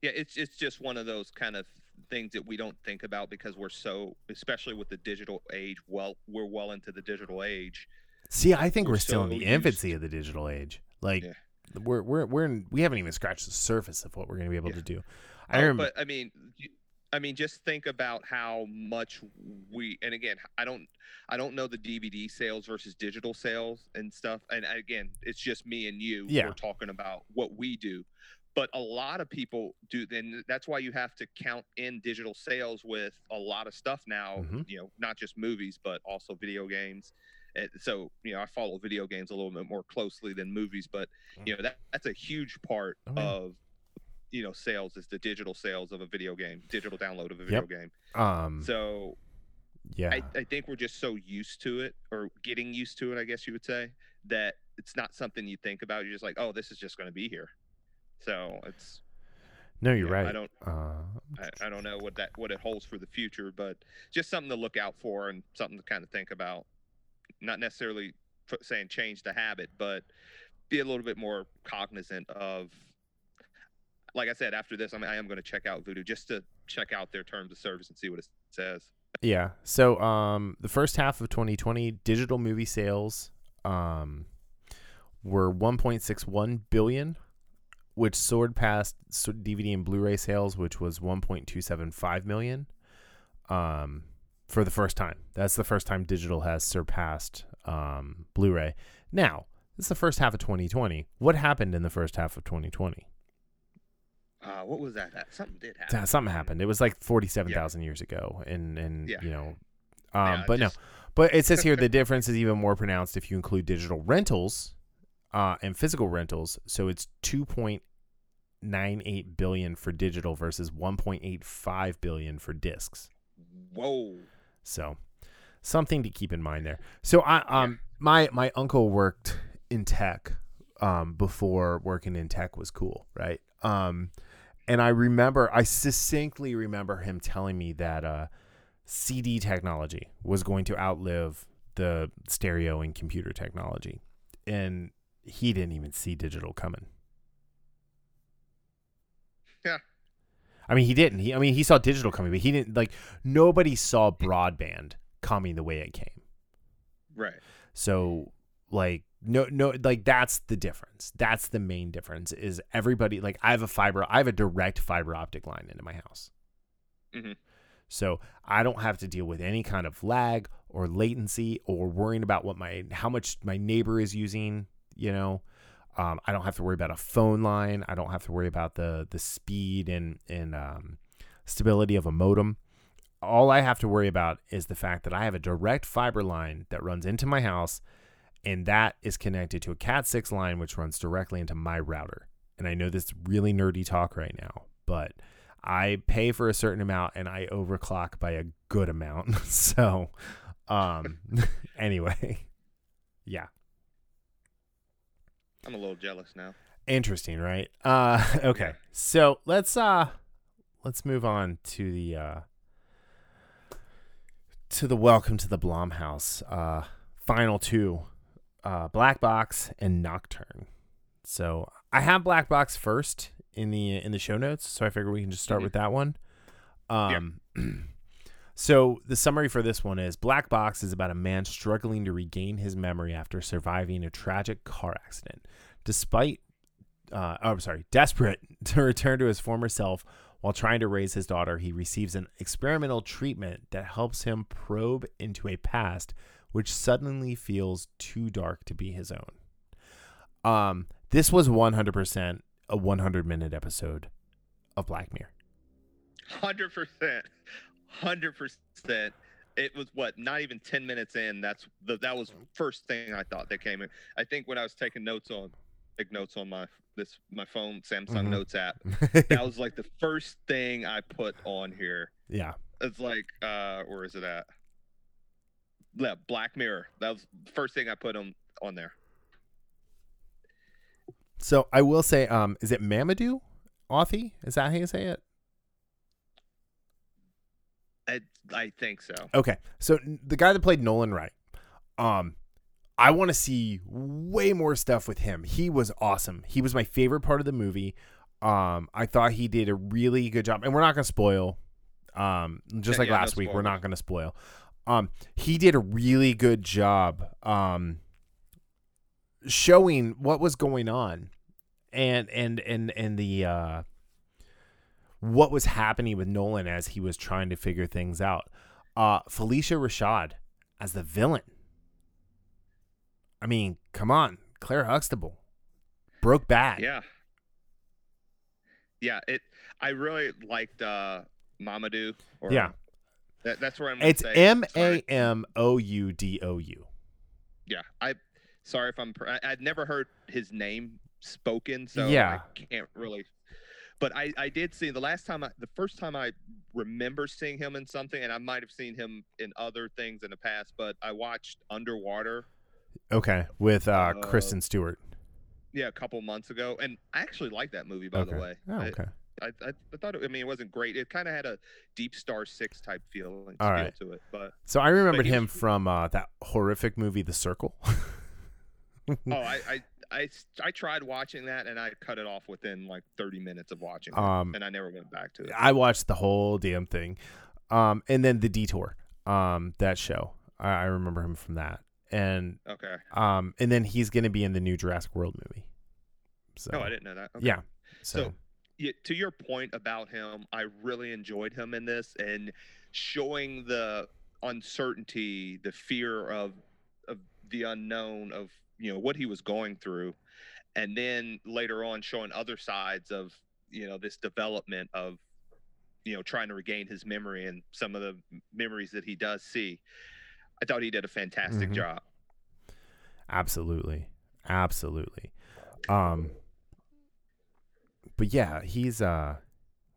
Yeah, it's it's just one of those kind of things that we don't think about because we're so, especially with the digital age. Well, we're well into the digital age. see, I think We're we're still in the used infancy of the digital age. Like Yeah. We're we're we're in, we haven't even scratched the surface of what we're going to be able Yeah. to do. I Oh, remember. but I mean, I mean, just think about how much we. And again, I don't, I don't know the DVD sales versus digital sales and stuff. And again, it's just me and you. Yeah. We're talking about what we do. But a lot of people do, then that's why you have to count in digital sales with a lot of stuff now. Mhm. You know, not just movies, but also video games. And so, you know, I follow video games a little bit more closely than movies, but you know that that's a huge part Oh, yeah. of you know sales is the digital sales of a video game, digital download of a video game. um. So yeah. I, I think we're just so used to it, or getting used to it, I guess you would say, that it's not something you think about. You're just like, oh, this is just going to be here. So it's no, you're right. I don't Uh, I, I don't know what that what it holds for the future, but just something to look out for and something to kind of think about. Not necessarily saying change the habit, but be a little bit more cognizant of. Like I said, after this, I mean, I am going to check out Vudu just to check out their terms of service and see what it says. Yeah. So um the first half of 2020 digital movie sales um were 1.61 billion which soared past DVD and Blu-ray sales which was 1.275 million um for the first time. That's the first time digital has surpassed um Blu-ray. Now, it's the first half of 2020. What happened in the first half of 2020? Uh, what was that? that? Something did happen. Yeah, something happened. It was like 47,000 years ago and and Yeah. you know um Yeah, but just- no. But it says here the difference is even more pronounced if you include digital rentals uh, and physical rentals. So it's 2.98 billion for digital versus 1.85 billion for discs. Whoa. So something to keep in mind there. So I um my my uncle worked in tech um before working in tech was cool, right? Um and I remember I succinctly remember him telling me that uh CD technology was going to outlive the stereo and computer technology. And he didn't even see digital coming. Yeah. I mean, he didn't. He, I mean, he saw digital coming, but he didn't like. Nobody saw broadband coming the way it came. Right. So, like, no, no, like that's the difference. That's the main difference. Is everybody like I have a fiber, I have a direct fiber optic line into my house. Mhm. So I don't have to deal with any kind of lag or latency or worrying about what my how much my neighbor is using. You know, um, I don't have to worry about a phone line. I don't have to worry about the the speed and and um, stability of a modem. All I have to worry about is the fact that I have a direct fiber line that runs into my house, and that is connected to a Cat six line which runs directly into my router. And I know this is really nerdy talk right now, but I pay for a certain amount and I overclock by a good amount. so, um, anyway, yeah. I'm a little jealous now. Interesting, right? Uh, okay, so let's uh, let's move on to the uh, to the welcome to the Blumhouse uh, final two, uh, Black Box and Nocturne. So I have Black Box first in the in the show notes, so I figure we can just start Mhm. with that one. Um, so the summary for this one is Black Box is about a man struggling to regain his memory after surviving a tragic car accident. Despite, uh, oh, I'm sorry, desperate to return to his former self while trying to raise his daughter, he receives an experimental treatment that helps him probe into a past which suddenly feels too dark to be his own. Um, this was 100% a 100 minute episode of Black Mirror. Hundred percent, hundred percent. It was what not even ten minutes in. That's the that was first thing I thought that came in. I think when I was taking notes on, big notes on my this my phone Samsung Mhm. Notes app. That was like the first thing I put on here. yeah. It's like uh where is it at? Yeah, Black Mirror. That was the first thing I put on on there. So I will say, um, is it Mamoudou Athie? Is that how you say it? I I think so. Okay, so the guy that played Nolan Wright, um, I want to see way more stuff with him. He was awesome. He was my favorite part of the movie. Um, I thought he did a really good job, and we're not gonna spoil. Um, just Yeah, like yeah, no last week, we're not gonna spoil. Um, he did a really good job. Um, showing what was going on, and and and and the uh what was happening with Nolan as he was trying to figure things out. Uh, Phylicia Rashad as the villain. I mean, come on, Claire Huxtable broke bad. Yeah. Yeah, it. I really liked uh, Mamoudou. Or, Yeah. That, that's where I'm. It's M A. M O U D O U. Yeah, I. Sorry if I'm. I, I'd never heard his name spoken, so Yeah. I can't really. But I, I did see the last time I, the first time I remember seeing him in something, and I might have seen him in other things in the past, but I watched Underwater, Okay, with uh, Uh, Kristen Stewart. yeah, a couple months ago, and I actually liked that movie, by okay. the way. Oh, okay. I, I, I thought it, I mean it wasn't great. It kind of had a DeepStar Six type feel right. to it, but So I remembered him from uh, that horrific movie, The Circle. oh, I, I I I tried watching that and I cut it off within like 30 minutes of watching it, Um, and I never went back to it. I watched the whole damn thing. Um, and then The Detour, um, that show. I, I remember him from that. And Okay. um, and then he's gonna be in the new Jurassic World movie. So No, I didn't know that. Okay. yeah. So, So- yeah, to your point about him, I really enjoyed him in this and showing the uncertainty, the fear of of the unknown of you know what he was going through, and then later on showing other sides of you know this development of you know trying to regain his memory and some of the memories that he does see. I thought he did a fantastic Mhm. job. absolutely, absolutely. Um, but yeah, he's uh.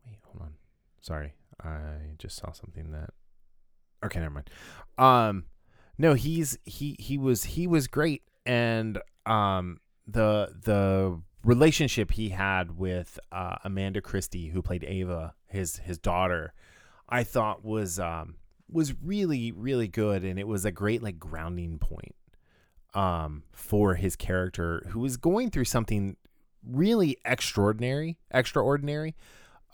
Wait, hold on. Sorry, I just saw something that. Okay, never mind. Um, no, he's he he was he was great, and um the the relationship he had with uh, Amanda Christine, who played Ava, his his daughter, I thought was um was really really good, and it was a great like grounding point um for his character who was going through something really extraordinary extraordinary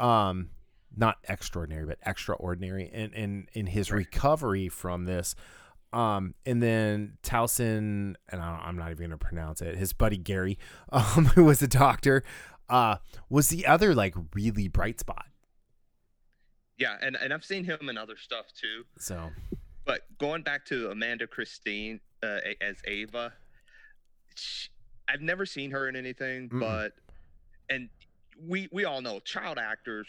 um not extraordinary but extraordinary in in in his recovery from this um and then Tosin and I, I'm not even gonna pronounce it his buddy Gary um who was a doctor uh was the other like really bright spot Yeah, and, and I've seen him in other stuff too. so But going back to Amanda Christine uh, as Ava, sh I've never seen her in anything, Mm-mm. but and we we all know child actors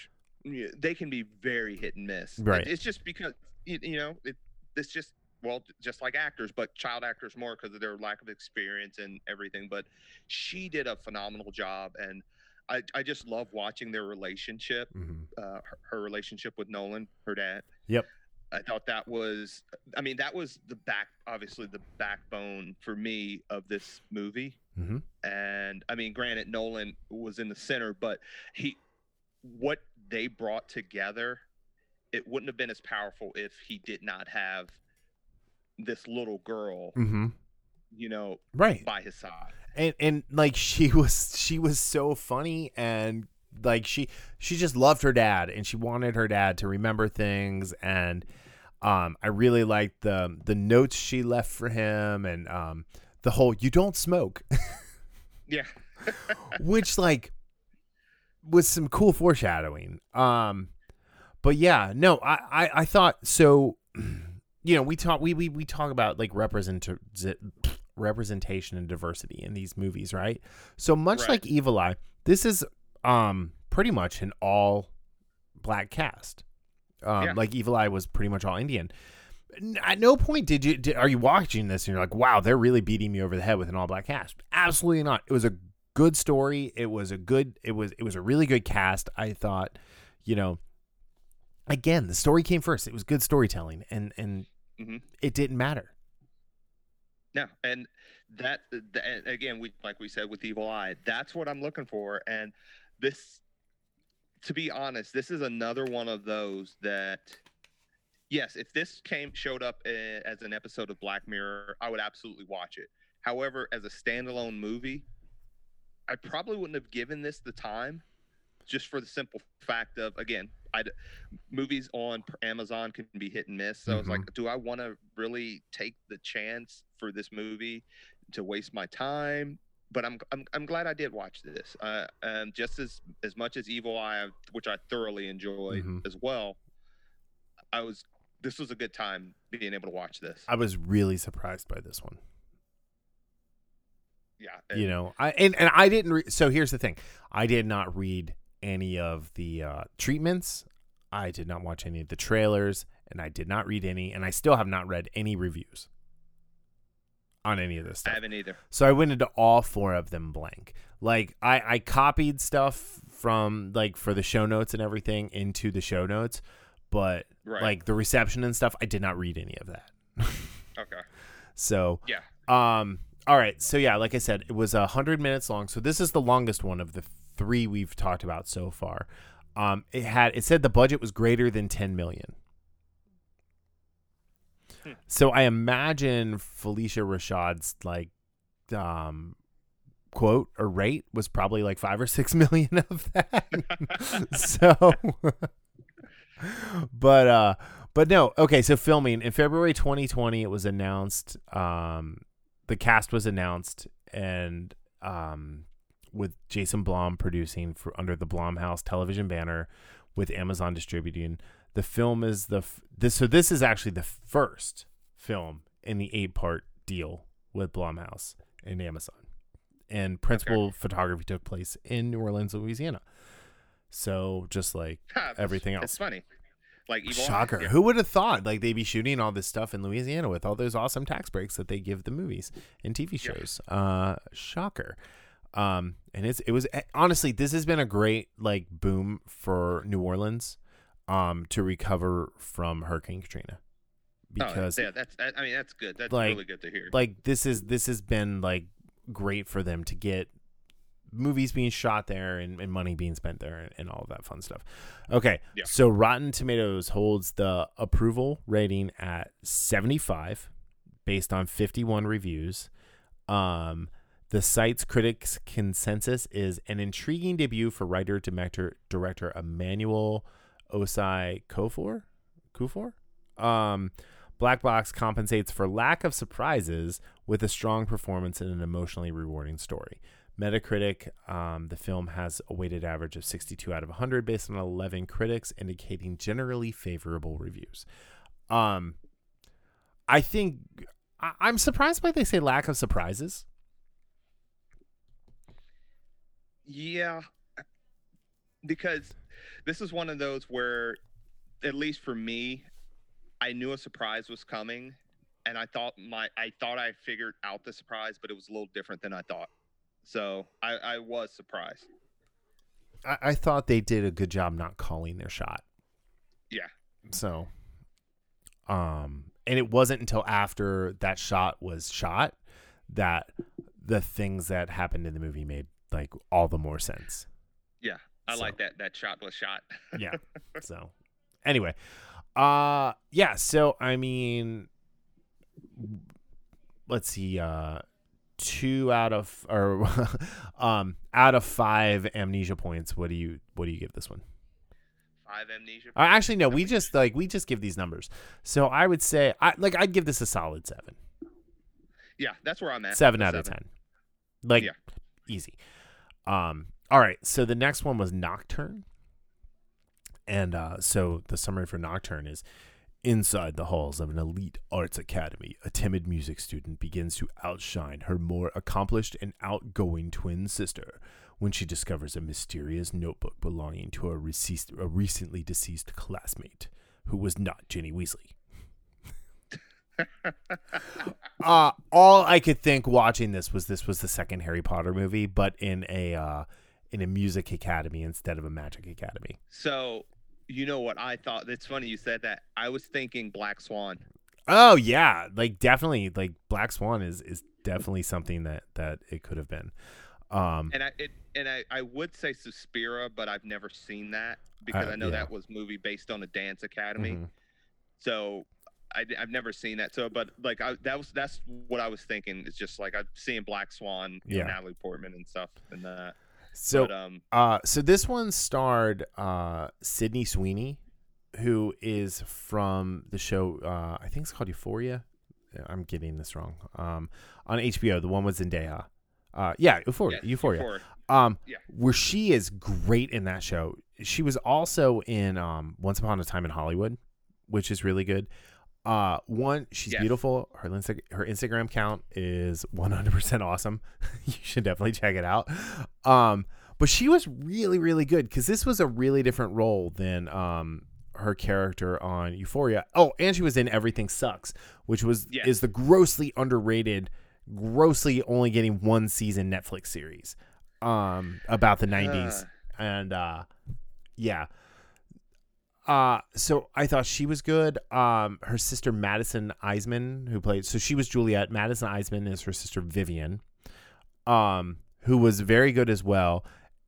they can be very hit and miss. Right. It's just because you, you know it, it's just well just like actors, but child actors more because of their lack of experience and everything. But she did a phenomenal job, and I I just love watching their relationship mhm. uh, her, her relationship with Nolan, her dad. Yep. I thought that was, I mean, that was the back, obviously the backbone for me of this movie. Mhm. And And I mean, granted, Nolan was in the center, but he, what they brought together, it wouldn't have been as powerful if he did not have this little girl, Mm-hmm. you know, Right. by his side. and and like she was she was so funny and like she she just loved her dad and she wanted her dad to remember things and um I really liked the the notes she left for him and um the whole you don't smoke Yeah. which like was some cool foreshadowing um but yeah no I I, I thought so you know we talk we we, we talk about like represent representation and diversity in these movies right? So much Right. like evil eye this is um pretty much an all black cast. Um Yeah. like evil eye was pretty much all indian. At no point did you did, are you watching this and you're like wow they're really beating me over the head with an all black cast. Absolutely not. It was a good story. It was a good it was it was a really good cast. I thought you know again the story came first. It was good storytelling. And and Mhm. it didn't matter No, and that, that again, we like we said with Evil Eye, that's what I'm looking for. And this, to be honest, this is another one of those that, yes, if this came showed up eh, as an episode of Black Mirror, I would absolutely watch it. However, as a standalone movie, I probably wouldn't have given this the time, just for the simple fact of again, I movies on Amazon can be hit and miss. So I was like, do I want to really take the chance for this movie to waste my time? But I'm I'm, I'm glad I did watch this. Uh, um, just as as much as Evil Eye, which I thoroughly enjoyed Mhm. as well. I was. This was a good time being able to watch this. i was really surprised by this one Yeah, you know i and, and i didn't re- so here's the thing i did not read any of the uh treatments i did not watch any of the trailers and i did not read any and i still have not read any reviews on any of this stuff. I haven't either. so i went into all four of them blank like i i copied stuff from like for the show notes and everything into the show notes but Right. like the reception and stuff i did not read any of that okay. so Yeah. um. All right. So yeah, like I said, it was a hundred minutes long. So this is the longest one of the three we've talked about so far. Um. It had. It said the budget was greater than ten million. Hmm. So I imagine Phylicia Rashad's like, um, quote or rate was probably like five or six million of that. so, but uh, but no. Okay, so filming in February 2020, it was announced. Um, the cast was announced, and um, with Jason Blum producing for under the Blumhouse television banner, with Amazon distributing. The film is the f- this so this is actually the first film in the eight part deal with Blumhouse and Amazon, and principal photography took place in New Orleans, Louisiana. So just like Everything else, It's funny. Like Evil Shocker. yeah. Who would have thought like they'd be shooting all this stuff in Louisiana with all those awesome tax breaks that they give the movies and TV Yeah. shows? Uh shocker. Um and it's it was eh, honestly this has been a great like boom for New Orleans um to recover from Hurricane Katrina. Oh, Because yeah, that's I mean that's good. That's like- really good to hear. like this is this has been like great for them to get movies being shot there and, and money being spent there and, and all of that fun stuff okay Yeah. so rotten tomatoes holds the approval rating at 75 based on 51 reviews um the site's critics consensus is an intriguing debut for writer director director Emmanuel Osei Kofor Kufor um Black Box compensates for lack of surprises with a strong performance and an emotionally rewarding story. Metacritic, um, the film has a weighted average of 62 out of 100 based on 11 critics, indicating generally favorable reviews. Um, I think I- I'm surprised by they say lack of surprises. Yeah, because this is one of those where, at least for me, I knew a surprise was coming, and I thought my I thought I figured out the surprise, but it was a little different than I thought. So I, I was surprised. I, I thought they did a good job not calling their shot. Yeah. So, um, and it wasn't until after that shot was shot that the things that happened in the movie made like all the more sense. Yeah, I So- like that that shotless shot. yeah. So anyway, uh yeah, so I mean let's see uh 2 out of or um out of 5 amnesia points, what do you what do you give this one? Five amnesia. Uh, actually no, we just like we just give these numbers. So I would say I like I'd give this a solid 7. yeah, that's where I'm at. 7 A out of 10. Like Yeah. easy. Um all right, so the next one was Nocturne. And uh, so the summary for Nocturne is Inside the halls of an elite arts academy, a timid music student begins to outshine her more accomplished and outgoing twin sister when she discovers a mysterious notebook belonging to a, receased, a recently deceased classmate who was not Ginny Weasley. Uh, all I could think watching this was this was the second Harry Potter movie, but in a uh, in a music academy instead of a magic academy. So, you know what I thought? It's funny you said that. I was thinking Black Swan. Oh yeah, like definitely like Black Swan is is definitely something that that it could have been. Um And I it, and I, I would say Suspiria, but I've never seen that because Uh, I know yeah. that was movie based on a dance academy. mhm. So I, have never seen that. So, but like I, that was that's what I was thinking. It's just like I'm seeing Black Swan, you know, Natalie Portman and stuff, and that. So but, um, uh so this one starred uh Sydney Sweeney who is from the show uh I think it's called Euphoria. I'm getting this wrong. Um on HBO, the one with Zendaya. Uh yeah, Euphoria. Euphoria. Euphoria. Um, Yeah. where she is great in that show. She was also in um, Once Upon a Time in Hollywood, which is really good. Uh, one, she's Yes. beautiful. Her her Instagram count is 100% awesome. you should definitely check it out. Um, but she was really, really good because this was a really different role than um, her character on Euphoria. Oh, and she was in Everything Sucks, which was Yes. is the grossly underrated, grossly only getting one season Netflix series um about the 90s Uh. and uh yeah uh so i thought she was good. Um her sister Madison Iseman who played so she was juliet. Madison eisman is her sister vivian um who was very good as well.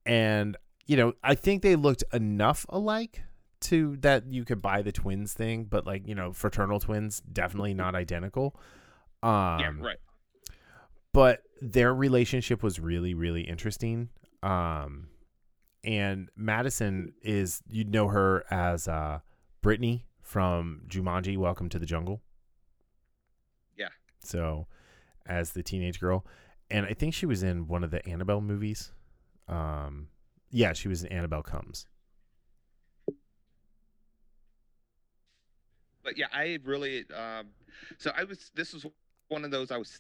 And you know i think they looked enough alike to that you could buy the twins thing but like you know fraternal twins definitely not identical. Um yeah, right. but their relationship was really really interesting. Um and madison is you'd know her as uh brittany from jumanji welcome to the jungle Yeah. so as the teenage girl and i think she was in one of the annabelle movies um yeah she was in annabelle comes But yeah, I really. Um, so I was. This was one of those I was.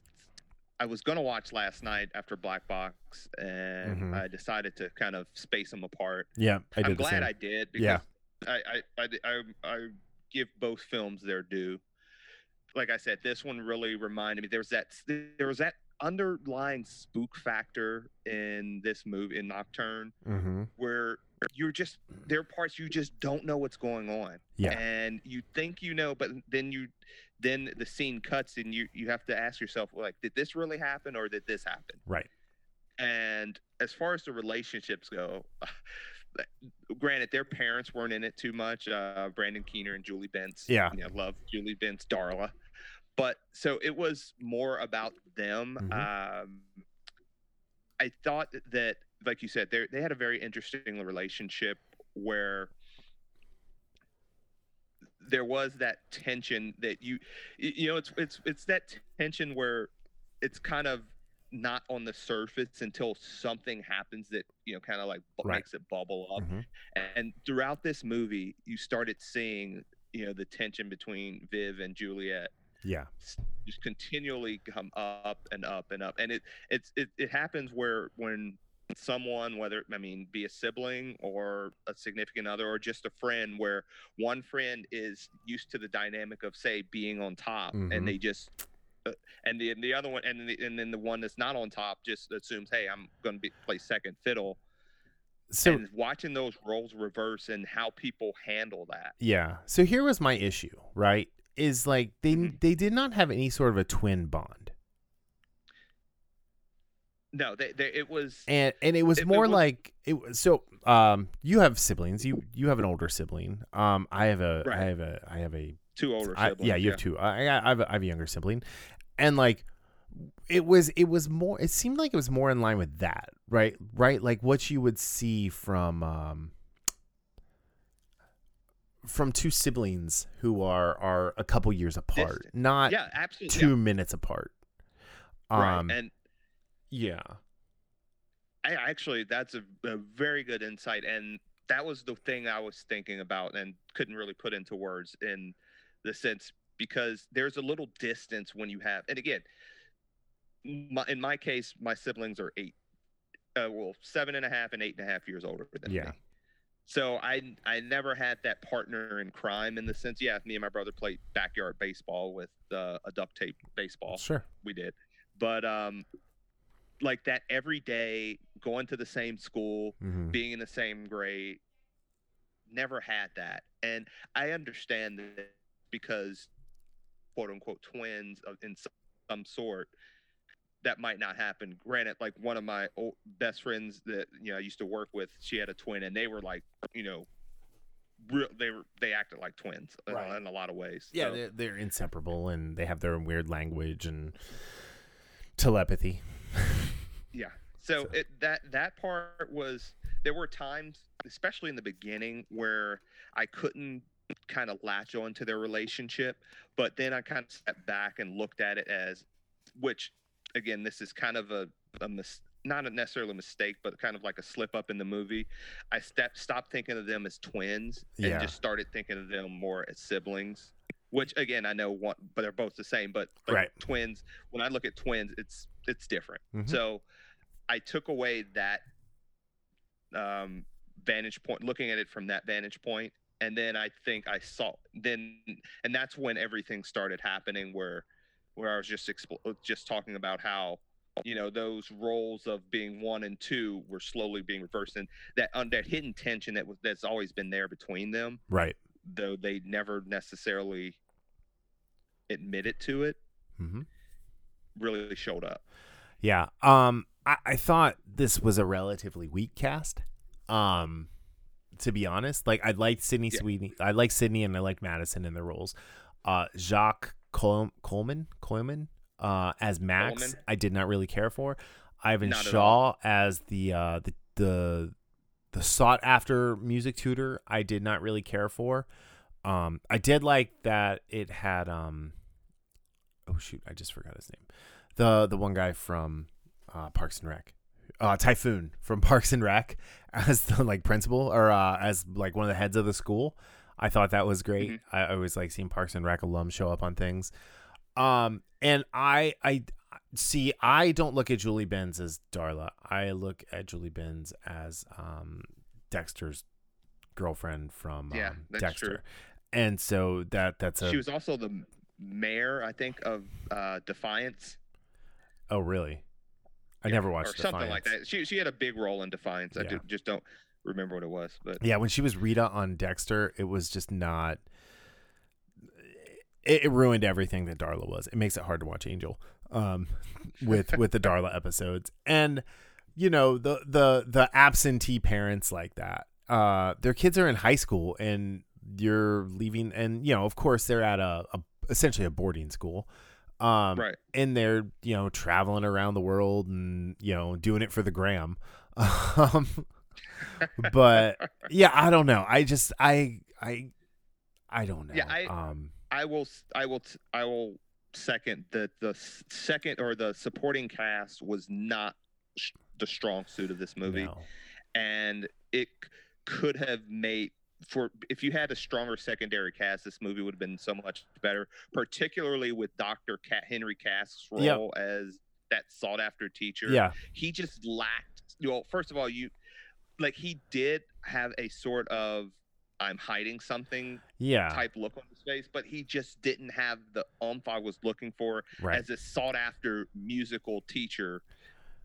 I was gonna watch last night after Black Box, and Mhm. I decided to kind of space them apart. yeah i did I'm glad same I did because Yeah. I, I, I, I, I give both films their due. Like I said, this one really reminded me. There was that there was that underlying spook factor in this movie in Nocturne mm-hmm. where you're just there are parts you just don't know what's going on. Yeah. And you think you know, but then you then the scene cuts and you you have to ask yourself like, did this really happen or did this happen? right And as far as the relationships go, granted, their parents weren't in it too much. Uh, Brandon Keener and Julie Benz. Yeah. I love Julie Benz, Darla. But so it was more about them. Mhm. Um, I thought that, like you said, they they had a very interesting relationship where there was that tension that you you know it's it's it's that tension where it's kind of not on the surface until something happens that you know kind of like Right. makes it bubble up Mhm. and throughout this movie you started seeing you know the tension between viv and juliet yeah just continually come up and up and up and it it's it, it happens where when someone whether i mean be a sibling or a significant other or just a friend where one friend is used to the dynamic of say being on top Mhm. and they just uh, and the and the other one and the, and then the one that's not on top just assumes hey i'm going to be play second fiddle so and watching those roles reverse and how people handle that Yeah. So here was my issue, right? Is like they Mhm. they did not have any sort of a twin bond. No, they, they it was and and it was It- it more was- like it was so um you have siblings you you have an older sibling um i have a I Right. have a i have a two older I- siblings. yeah you have two I, I I have a, I have a younger sibling and like it was it was more it seemed like it was more in line with that right right like what you would see from um from two siblings who are are a couple years apart Distant. not Yeah, absolutely. two minutes apart um Right. And yeah. I actually that's a, a very good insight and that was the thing I was thinking about and couldn't really put into words in the sense because there's a little distance when you have and again my, in my case my siblings are eight uh, well seven and a half and eight and a half years older than Yeah. me. So I I never had that partner in crime in the sense yeah me and my brother played backyard baseball with uh, a duct tape baseball. Sure. We did. But um like that every day going to the same school hmm being in the same grade. Never had that. And i understand that because quote unquote twins of in some, some sort that might not happen. Granted like one of my old best friends that you know i used to work with she had a twin and they were like you know real they were they acted like twins Right. in a lot of ways. Yeah, So- they're, they're inseparable and they have their own weird language and telepathy. Yeah. So, So- it that that part was there were times, especially in the beginning, where I couldn't kind of latch on to their relationship, but then I kind of stepped back and looked at it as which again, this is kind of a, a mis- not a necessarily a mistake, but kind of like a slip up in the movie. I stepped stopped thinking of them as twins and Yeah. just started thinking of them more as siblings. Which again, I know one, but they're both the same. But like Right. twins, when I look at twins, it's it's different. Mhm. So I took away that um, vantage point, looking at it from that vantage point, and then I think I saw then, and that's when everything started happening. Where where I was just expl- just talking about how you know those roles of being one and two were slowly being reversed, and that on that hidden tension that was that's always been there between them, Right. though they never necessarily admitted to it, hmm really showed up. Yeah. Um, I, I thought this was a relatively weak cast. Um, to be honest, like I liked Sydney Yeah. Sweeney. I like Sydney and I like Madison in their roles. Uh, Jacques Col- Coleman, Coleman, uh, as Max, Coleman? I did not really care for. Ivan Not Shaw as the uh the the the sought after music tutor, I did not really care for. Um, I did like that it had um. Oh shoot! I just forgot his name. The the one guy from uh, Parks and Rec, uh, Typhoon from Parks and Rec, as the like principal or uh, as like one of the heads of the school. I thought that was great. Mhm. I, always like seeing Parks and Rec alums show up on things. Um, and I I see. I don't look at Julie Benz as Darla. I look at Julie Benz as um Dexter's girlfriend from Yeah, um, Dexter. true. And so that that's a she was also the mayor, I think, of uh, Defiance. oh really? I Yeah, never or watched something like that. She she had a big role in Defiance. I Yeah. ju- just don't remember what it was, but Yeah, when she was Rita on Dexter, it was just not. It, it ruined everything that Darla was. It makes it hard to watch Angel, um, with with the Darla episodes, and you know the the the absentee parents like that. Uh, their kids are in high school, and you're leaving, and you know, of course, they're at a, a essentially a boarding school. Um, right. and they're you know traveling around the world and you know doing it for the gram um but yeah i don't know i just i i i don't know Yeah, I- um I will I will I will second that the second or the supporting cast was not sh- the strong suit of this movie, no. and it could have made for if you had a stronger secondary cast, this movie would have been so much better. Particularly with Doctor Cat Henry Cask's role Yep. as that sought after teacher. yeah he just lacked you know first of all you like he did have a sort of i'm hiding something yeah type look on his face but he just didn't have the umph i was looking for right as a sought after musical teacher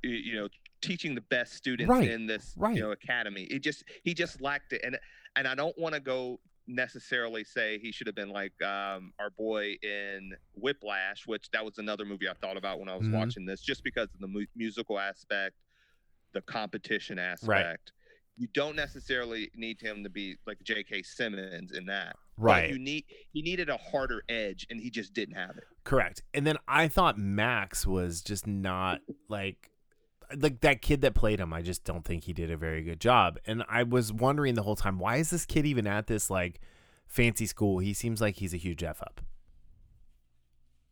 you know teaching the best students Right, in this right. you know academy it just he just lacked it and and i don't want to go necessarily say he should have been like um, our boy in Whiplash, which that was another movie I thought about when I was Mhm. watching this, just because of the mu- musical aspect, the competition aspect. Right. You don't necessarily need him to be like J.K. Simmons in that. But Right. you need he needed a harder edge, and he just didn't have it. Correct. And then I thought Max was just not like like that kid that played him. I just don't think he did a very good job. And I was wondering the whole time, why is this kid even at this like fancy school? He seems like he's a huge f up.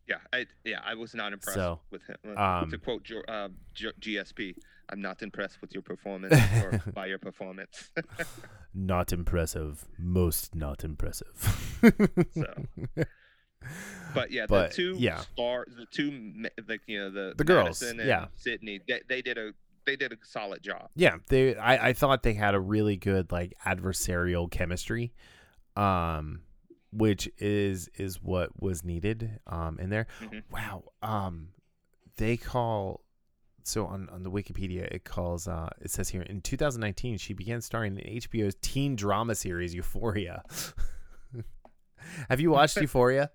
Yeah, I yeah I was not impressed So, with him. Uh, um, to quote uh, GSP, I'm not impressed with your performance or by your performance. Not impressive. Most not impressive. so, but yeah, But, the two yeah. star, the two like you know the The girls, and yeah. Sydney, they, they did a they did a solid job. yeah, they I, I thought they had a really good like adversarial chemistry. Um which is is what was needed um in there. Mhm. Wow. Um they call so on, on the Wikipedia it calls uh it says here in 2019 she began starring in HBO's teen drama series Euphoria. Have you watched Euphoria?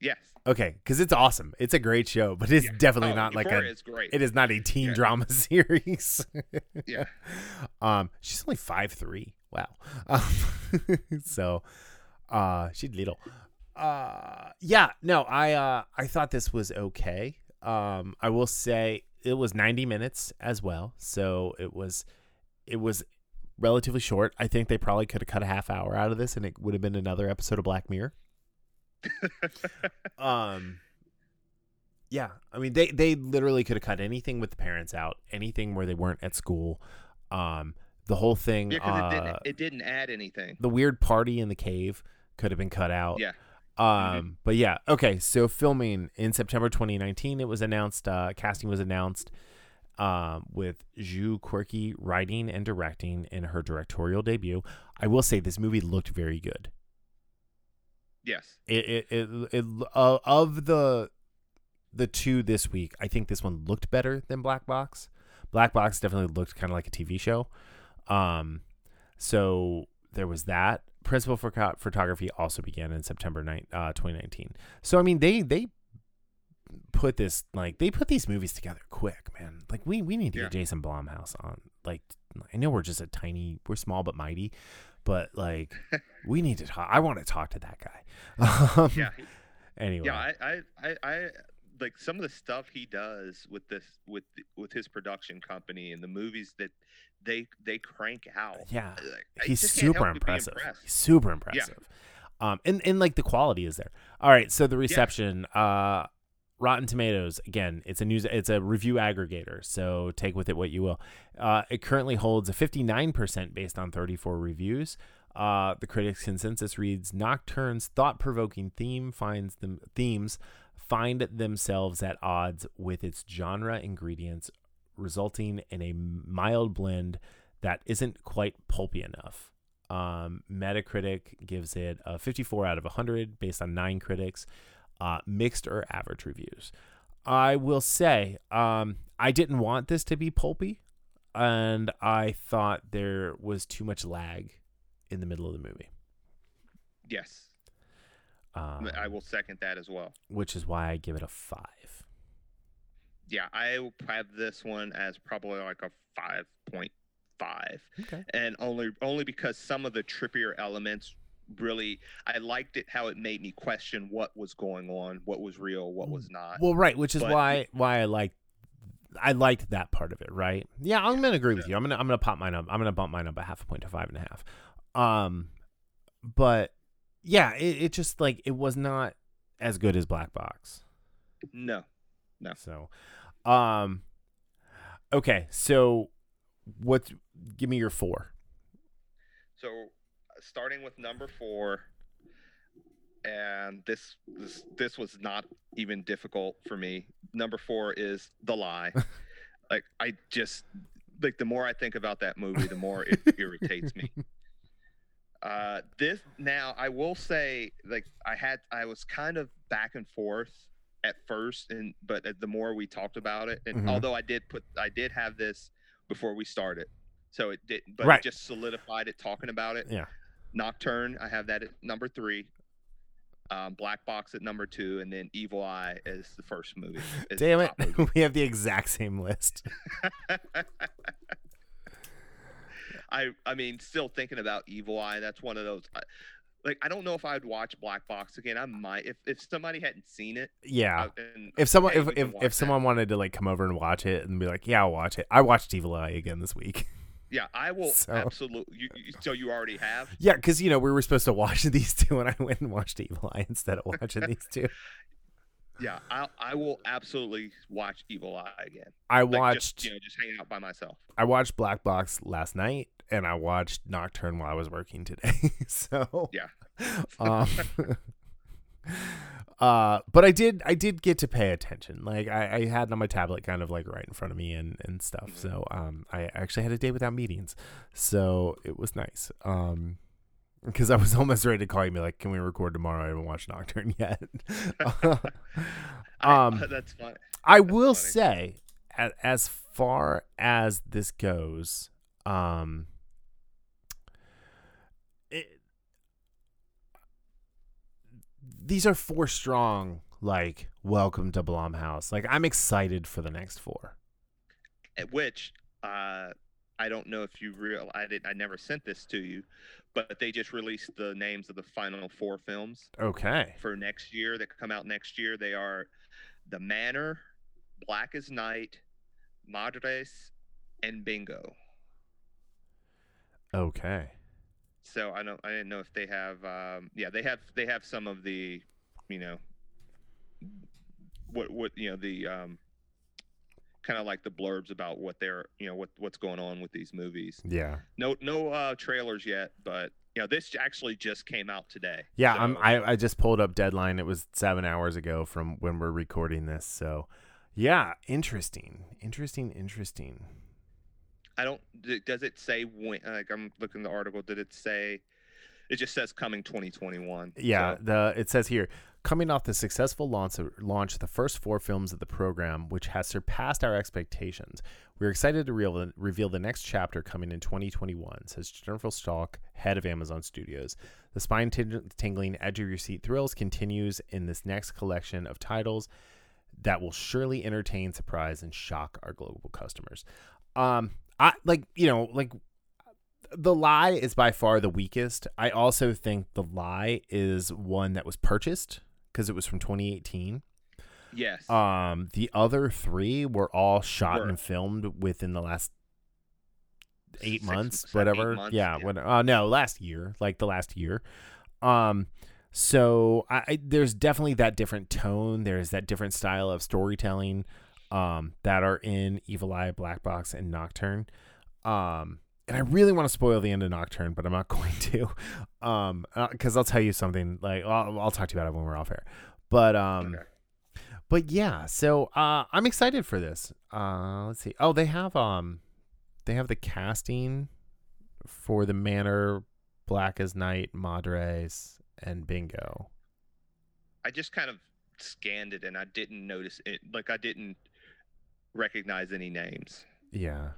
Yes, Okay, because it's awesome. It's a great show, but it's Yeah. definitely Oh, not like a. is great. It is not a teen Yeah. drama series. Yeah. Um, she's only five three. Wow. Um, so, uh, she's little. Uh, yeah. No, I uh, I thought this was okay. Um, I will say it was ninety minutes as well, so it was, it was relatively short. I think they probably could have cut a half hour out of this, and it would have been another episode of Black Mirror. Um. Yeah, I mean they they literally could have cut anything with the parents out, anything where they weren't at school. Um, the whole thing, yeah, uh, it didn't it didn't add anything. the weird party in the cave could have been cut out. Yeah. Um, but yeah, okay. So filming in September 2019, it was announced. Uh, casting was announced. Um, with Zu Quirke writing and directing in her directorial debut. I will say this movie looked very good Yes. it it, it, it uh, of the the two this week i think this one looked better than black box. Black box definitely looked kind of like a tv show. Um so there was that. Principal for photography also began in september 9, uh, 2019 so i mean they they put this like they put these movies together quick man. Like we we need to Yeah. get jason blumhouse on. Like i know we're just a tiny we're small but mighty but like we need to talk i want to talk to that guy um, Yeah. anyway Yeah, I, I, I, I like some of the stuff he does with this with with his production company and the movies that they they crank out. Yeah, Like, he's super help but be impressive. He's super impressive. Um, and and like the quality is there. All right, so the reception, uh, Rotten Tomatoes. Again, it's a news, it's a review aggregator. So take with it what you will. Uh, it currently holds a fifty nine percent based on thirty four reviews. Uh, the critics' consensus reads: Nocturne's thought-provoking theme finds them themes find themselves at odds with its genre ingredients, resulting in a mild blend that isn't quite pulpy enough. Um, Metacritic gives it a 54 out of 100 based on nine critics, uh, mixed or average reviews. I will say, um, I didn't want this to be pulpy, and I thought there was too much lag in the middle of the movie. Yes, Um, I will second that as well. which is why I give it a five. Yeah, I will have this one as probably like a five point five, Okay. and only only because some of the trippier elements really I liked it how it made me question what was going on, what was real, what was not. Well, right, which is But- why why I like I liked that part of it, right? Yeah, I'm gonna agree with you. I'm gonna I'm gonna pop mine up. I'm gonna bump mine up a half a point to five and a half. Um, but yeah, it, it just like it was not as good as Black Box. No, No. So, um, okay, so what? Give me your four. So, starting with number four, and this this this was not even difficult for me. Number four is The Lie. like I just like the more I think about that movie, the more it irritates me. Uh, this now I will say like I had I was kind of back and forth at first, and but the more we talked about it, and Mhm. although I did put I did have this before we started, so it did, but Right. it just solidified it talking about it. Yeah. Nocturne, I have that at number three. Um, Black Box at number two, and then Evil Eye is the first movie. Damn it. movie. we have the exact same list. I I mean, still thinking about Evil Eye. That's one of those. I, like I don't know if I'd watch Black Box again. I might if if somebody hadn't seen it. Yeah. and, If someone if if, if someone wanted to like come over and watch it and be like, "Yeah, I'll watch it." I watched Evil Eye again this week. yeah, I will So- absolutely. You, you, so you already have. yeah, cuz you know, we were supposed to watch these two and I went and watched Evil Eye instead of watching these two. Yeah, I I will absolutely watch Evil Eye again. I Like, watched just, you know just hanging out by myself. I watched Black Box last night and I watched Nocturne while I was working today. so Yeah. um uh but I did I did get to pay attention. Like I, I had it on my tablet kind of like right in front of me and, and stuff. Mhm. So um I actually had a day without meetings. So it was nice. Um because I was almost ready to call you and be like, Can we record tomorrow? I haven't watched Nocturne yet. I- um that's fine. I will funny. say, as, as far as this goes, um, it, these are four strong. Like, welcome to Blumhouse. Like, I'm excited for the next four. At which uh, I don't know if you real I did I never sent this to you, but they just released the names of the final four films Okay. for next year that come out next year. They are The Manor, Black as Night, Madres, and Bingo. Okay. So I don't I didn't know if they have um, yeah they have they have some of the you know what what you know the um, kind of like the blurbs about what they're you know what what's going on with these movies. Yeah. No no uh, trailers yet, but you know this actually just came out today. Yeah. I'm. I, I just pulled up deadline. It was seven hours ago from when we're recording this. So, yeah. Interesting. Interesting. Interesting. I don't. Does it say when? Like I'm looking at the article. Did it say? It just says coming 2021. Yeah, So, the it says here coming off the successful launch of, launch the first four films of the program, which has surpassed our expectations. We're excited to reveal the, reveal the next chapter coming in 2021, says Jennifer Salke, head of Amazon Studios. The spine tingling, edge of your seat thrills continues in this next collection of titles that will surely entertain, surprise, and shock our global customers. Um, I like you know like the lie is by far the weakest. I also think the lie is one that was purchased because it was from 2018. yes. Um, the other three were all shot and filmed within the last eight Six- months, seven, eight whatever. months, yeah, yeah. When, uh, no, last year, like the last year. Um, so I, I there's definitely that different tone. There's that different style of storytelling, um, that are in Evil Eye, Black Box, and Nocturne. Um, and I really want to spoil the end of Nocturne, but I'm not going to, um, because I'll tell you something. Like I'll, I'll talk to you about it when we're off air. But um, Okay. but yeah, so uh, I'm excited for this. Uh, let's see. Oh, they have um, they have the casting for the Manor, Black as Night, Madres, and Bingo. I just kind of scanned it and I didn't notice it. Like I didn't recognize any names. Yeah.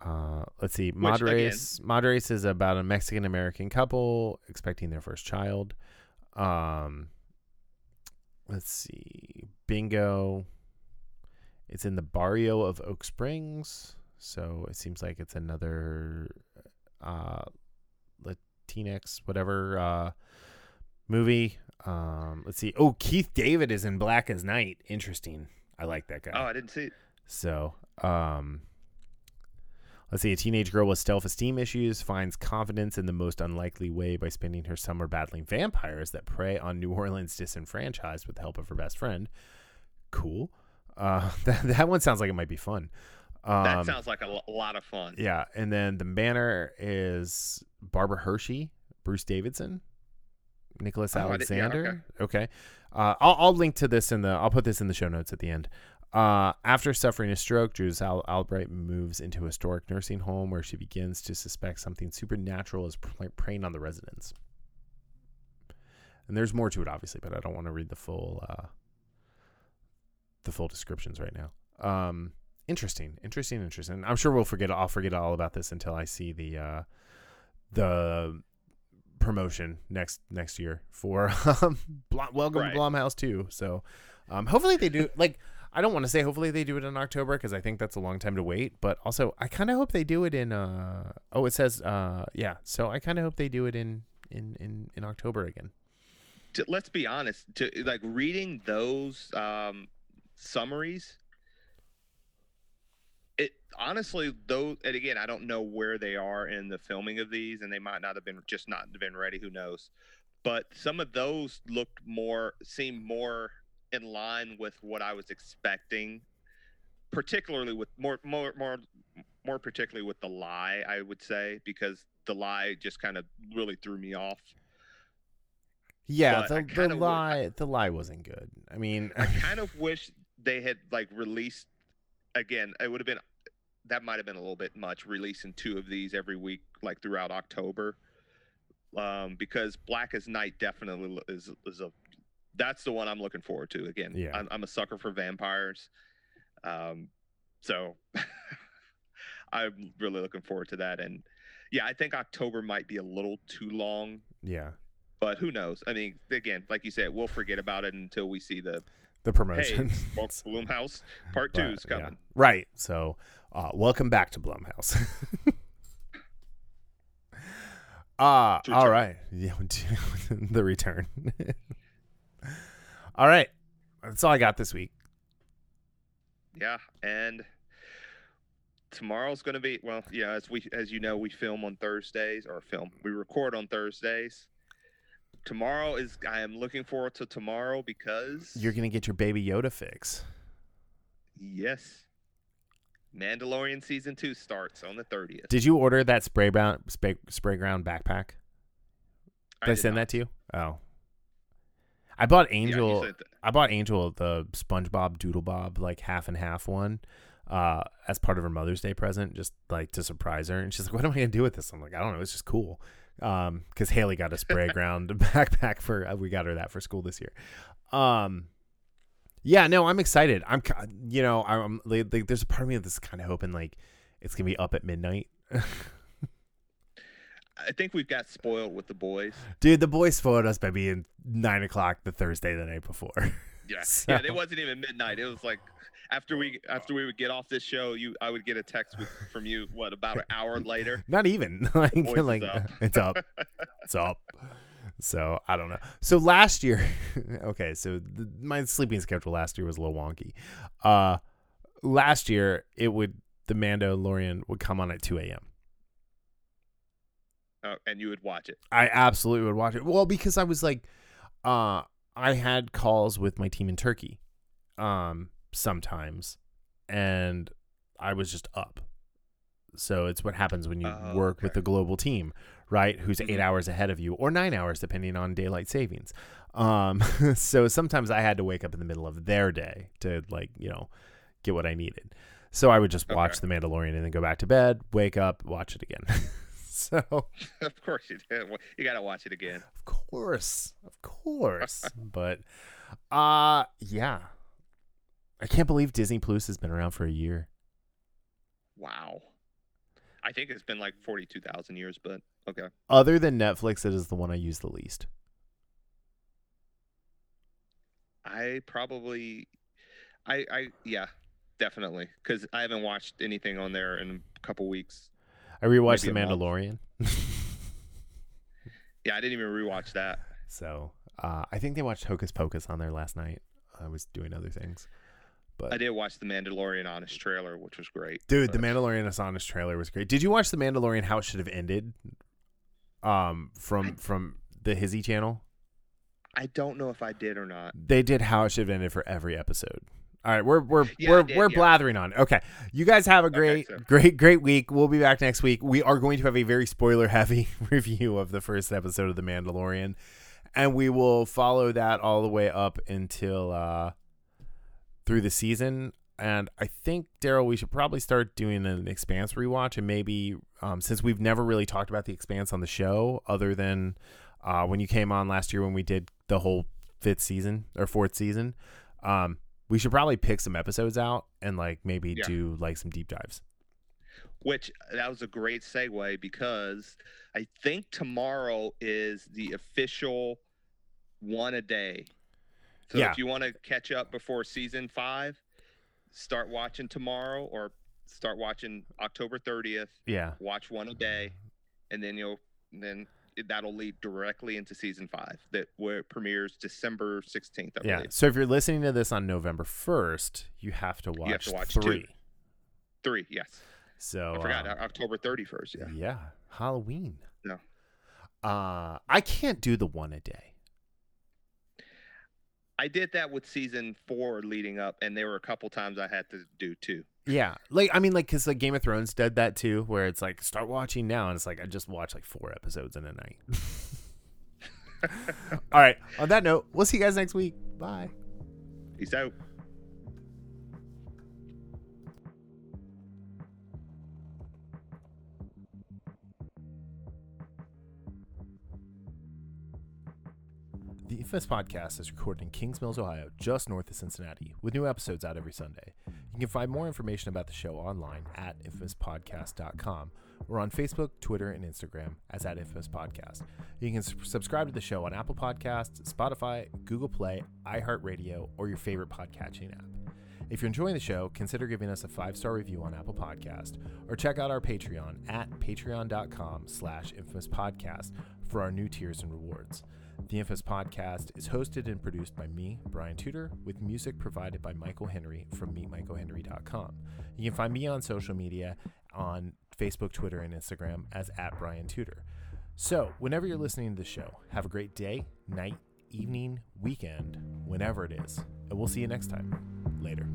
Uh, let's see. again- Madres. Madres is about a Mexican American couple expecting their first child. Um, let's see. Bingo. It's in the barrio of Oak Springs, so it seems like it's another uh, Latinx whatever uh, movie. Um, let's see. Oh, Keith David is in Black as Night. Interesting. I like that guy. Oh, I didn't see it. So, um, let's see. A teenage girl with self esteem issues finds confidence in the most unlikely way by spending her summer battling vampires that prey on New Orleans disenfranchised with the help of her best friend. Cool. Uh, that, that one sounds like it might be fun. Um, That sounds like a lot of fun. yeah. And then the Manor is Barbara Hershey, Bruce Davison, Nicholas Oh, I yeah, Alexander. okay. Uh, I'll, I'll link to this in the, I'll put this in the show notes at the end. Uh, after suffering a stroke, Jules Al- Albright moves into a historic nursing home where she begins to suspect something supernatural is pr- preying on the residents. And there's more to it, obviously, but I don't want to read the full, uh, the full descriptions right now. Um, interesting, interesting, interesting. I'm sure we'll forget. I'll forget all about this until I see the, uh, the promotion next next year for um, welcome Right. to Blumhouse too. So um, hopefully they do like I don't want to say hopefully they do it in October because I think that's a long time to wait. But also I kind of hope they do it in uh oh it says uh yeah so I kind of hope they do it in in in in October again. to, let's be honest to like reading those um summaries honestly though and again i don't know where they are in the filming of these and they might not have been just not been ready who knows but some of those looked more seemed more in line with what i was expecting particularly with more more more more particularly with the lie i would say because the lie just kind of really threw me off Yeah, But the the lie the lie wasn't good. I mean, I kind of wish they had like released again. It would have been that might have been a little bit much releasing two of these every week, like throughout October, um, because Black as Night definitely is is a that's the one I'm looking forward to. Again, Yeah. I'm, I'm a sucker for vampires, um, so I'm really looking forward to that. And yeah, I think October might be a little too long yeah, but who knows? I mean, again, like you said, we'll forget about it until we see the the promotion. hey, Blumhouse Part Two is yeah. coming. Right. So, uh, welcome back to Blumhouse. uh, all right. Yeah, the return. all right. That's all I got this week. Yeah, and tomorrow's going to be well, yeah. As we, as you know, we film on Thursdays or film. We record on Thursdays. Tomorrow is. I am looking forward to tomorrow because You're going to get your baby Yoda fix. yes, Mandalorian season two starts on the thirtieth. Did you order that spray brown spray, Sprayground backpack? Did I, send that to you? Oh. I bought Angel. I bought Angel the SpongeBob Doodle Bob like half and half one uh as part of her Mother's Day present just like to surprise her and she's like what am I going to do with this? I'm like I don't know, it's just cool. Um cuz Haley got a spray ground backpack for uh, we got her that for school this year. Um yeah, no, I'm excited. I'm you know, I'm like, like there's a part of me that's kind of hoping like it's going to be up at midnight. I think we've got spoiled with the boys. Dude, the boys spoiled us by being nine o'clock the Thursday the night before. Yeah, So- yeah. It wasn't even midnight. It was like after we after we would get off this show, you I would get a text with, from you. What about an hour later? Not even like like up. it's up, it's up. So I don't know. So last year, okay, so the, my sleeping schedule last year was a little wonky. Uh, last year it would the Mandalorian would come on at two a.m. Uh, and you would watch it. I absolutely would watch it. Well, because I was like, uh, I had calls with my team in Turkey, um, sometimes, and I was just up. So it's what happens when you Oh, work with okay. the global team, right? Who's eight Mhm. hours ahead of you, or nine hours, depending on daylight savings. Um, so sometimes I had to wake up in the middle of their day to like, you know, get what I needed. So I would just watch The Mandalorian and then go back to bed, wake up, watch it again. so of course you did. You got to watch it again. of course. Of course. but uh yeah. I can't believe Disney Plus has been around for a year. Wow. I think it's been like forty-two thousand years, but okay. Other than Netflix, it is the one I use the least. I probably, I I yeah, definitely because I haven't watched anything on there in a couple weeks. I rewatched The. Mandalorian. Yeah, I didn't even rewatch that. so uh, I think they watched Hocus Pocus on there last night. I was doing other things. But I did watch the Mandalorian Honest trailer, which was great. dude, the but- Mandalorian Honest trailer was great. Did you watch the Mandalorian how it should have ended? Um from from the Hizzy channel? I don't know if I did or not. They did how it should have ended for every episode. All right, we're we're Yeah, we're did, we're yeah. blathering on. Okay, you guys have a great so- great great week. We'll be back next week. We are going to have a very spoiler heavy review of the first episode of The Mandalorian, and we will follow that all the way up until uh through the season. And I think Daryl, we should probably start doing an Expanse rewatch, and maybe um, since we've never really talked about the Expanse on the show, other than uh, when you came on last year when we did the whole fifth season or fourth season. Um, we should probably pick some episodes out and like maybe Yeah. do like some deep dives. Which that was a great segue because I think tomorrow is the official one a day. So Yeah. if you want to catch up before season five, start watching tomorrow or start watching October 30th. Yeah. Watch one a day, and then you'll then that'll lead directly into season five that where it premieres December 16th. I Yeah. believe. So if you're listening to this on November 1st, you have to watch, you have to watch two. three. Three, yes. So I forgot um, October 31st. Yeah. yeah. Halloween. No. Uh, I can't do the one a day. I did that with season four leading up, and there were a couple times I had to do two. Yeah, like I mean, like because like Game of Thrones did that too, where it's like start watching now, and it's like I just watched like four episodes in a night. All right. On that note, we'll see you guys next week. Bye. Peace out. Infamous Podcast is recorded in Kings Mills, Ohio, just north of Cincinnati, with new episodes out every Sunday. You can find more information about the show online at infamouspodcast.com or on Facebook, Twitter, and Instagram as at Infamous Podcast. You can subscribe to the show on Apple Podcasts, Spotify, Google Play, iHeartRadio, or your favorite podcatching app. If you're enjoying the show, consider giving us a five-star review on Apple Podcast or check out our Patreon at patreon.com slash infamous podcast for our new tiers and rewards. The Infamous Podcast is hosted and produced by me, Brian Tudor, with music provided by Michael Henry from meetmichaelhenry.com. You can find me on social media on Facebook, Twitter, and Instagram as at Brian Tudor. So, whenever you're listening to the show, have a great day, night, evening, weekend, whenever it is. And we'll see you next time. Later.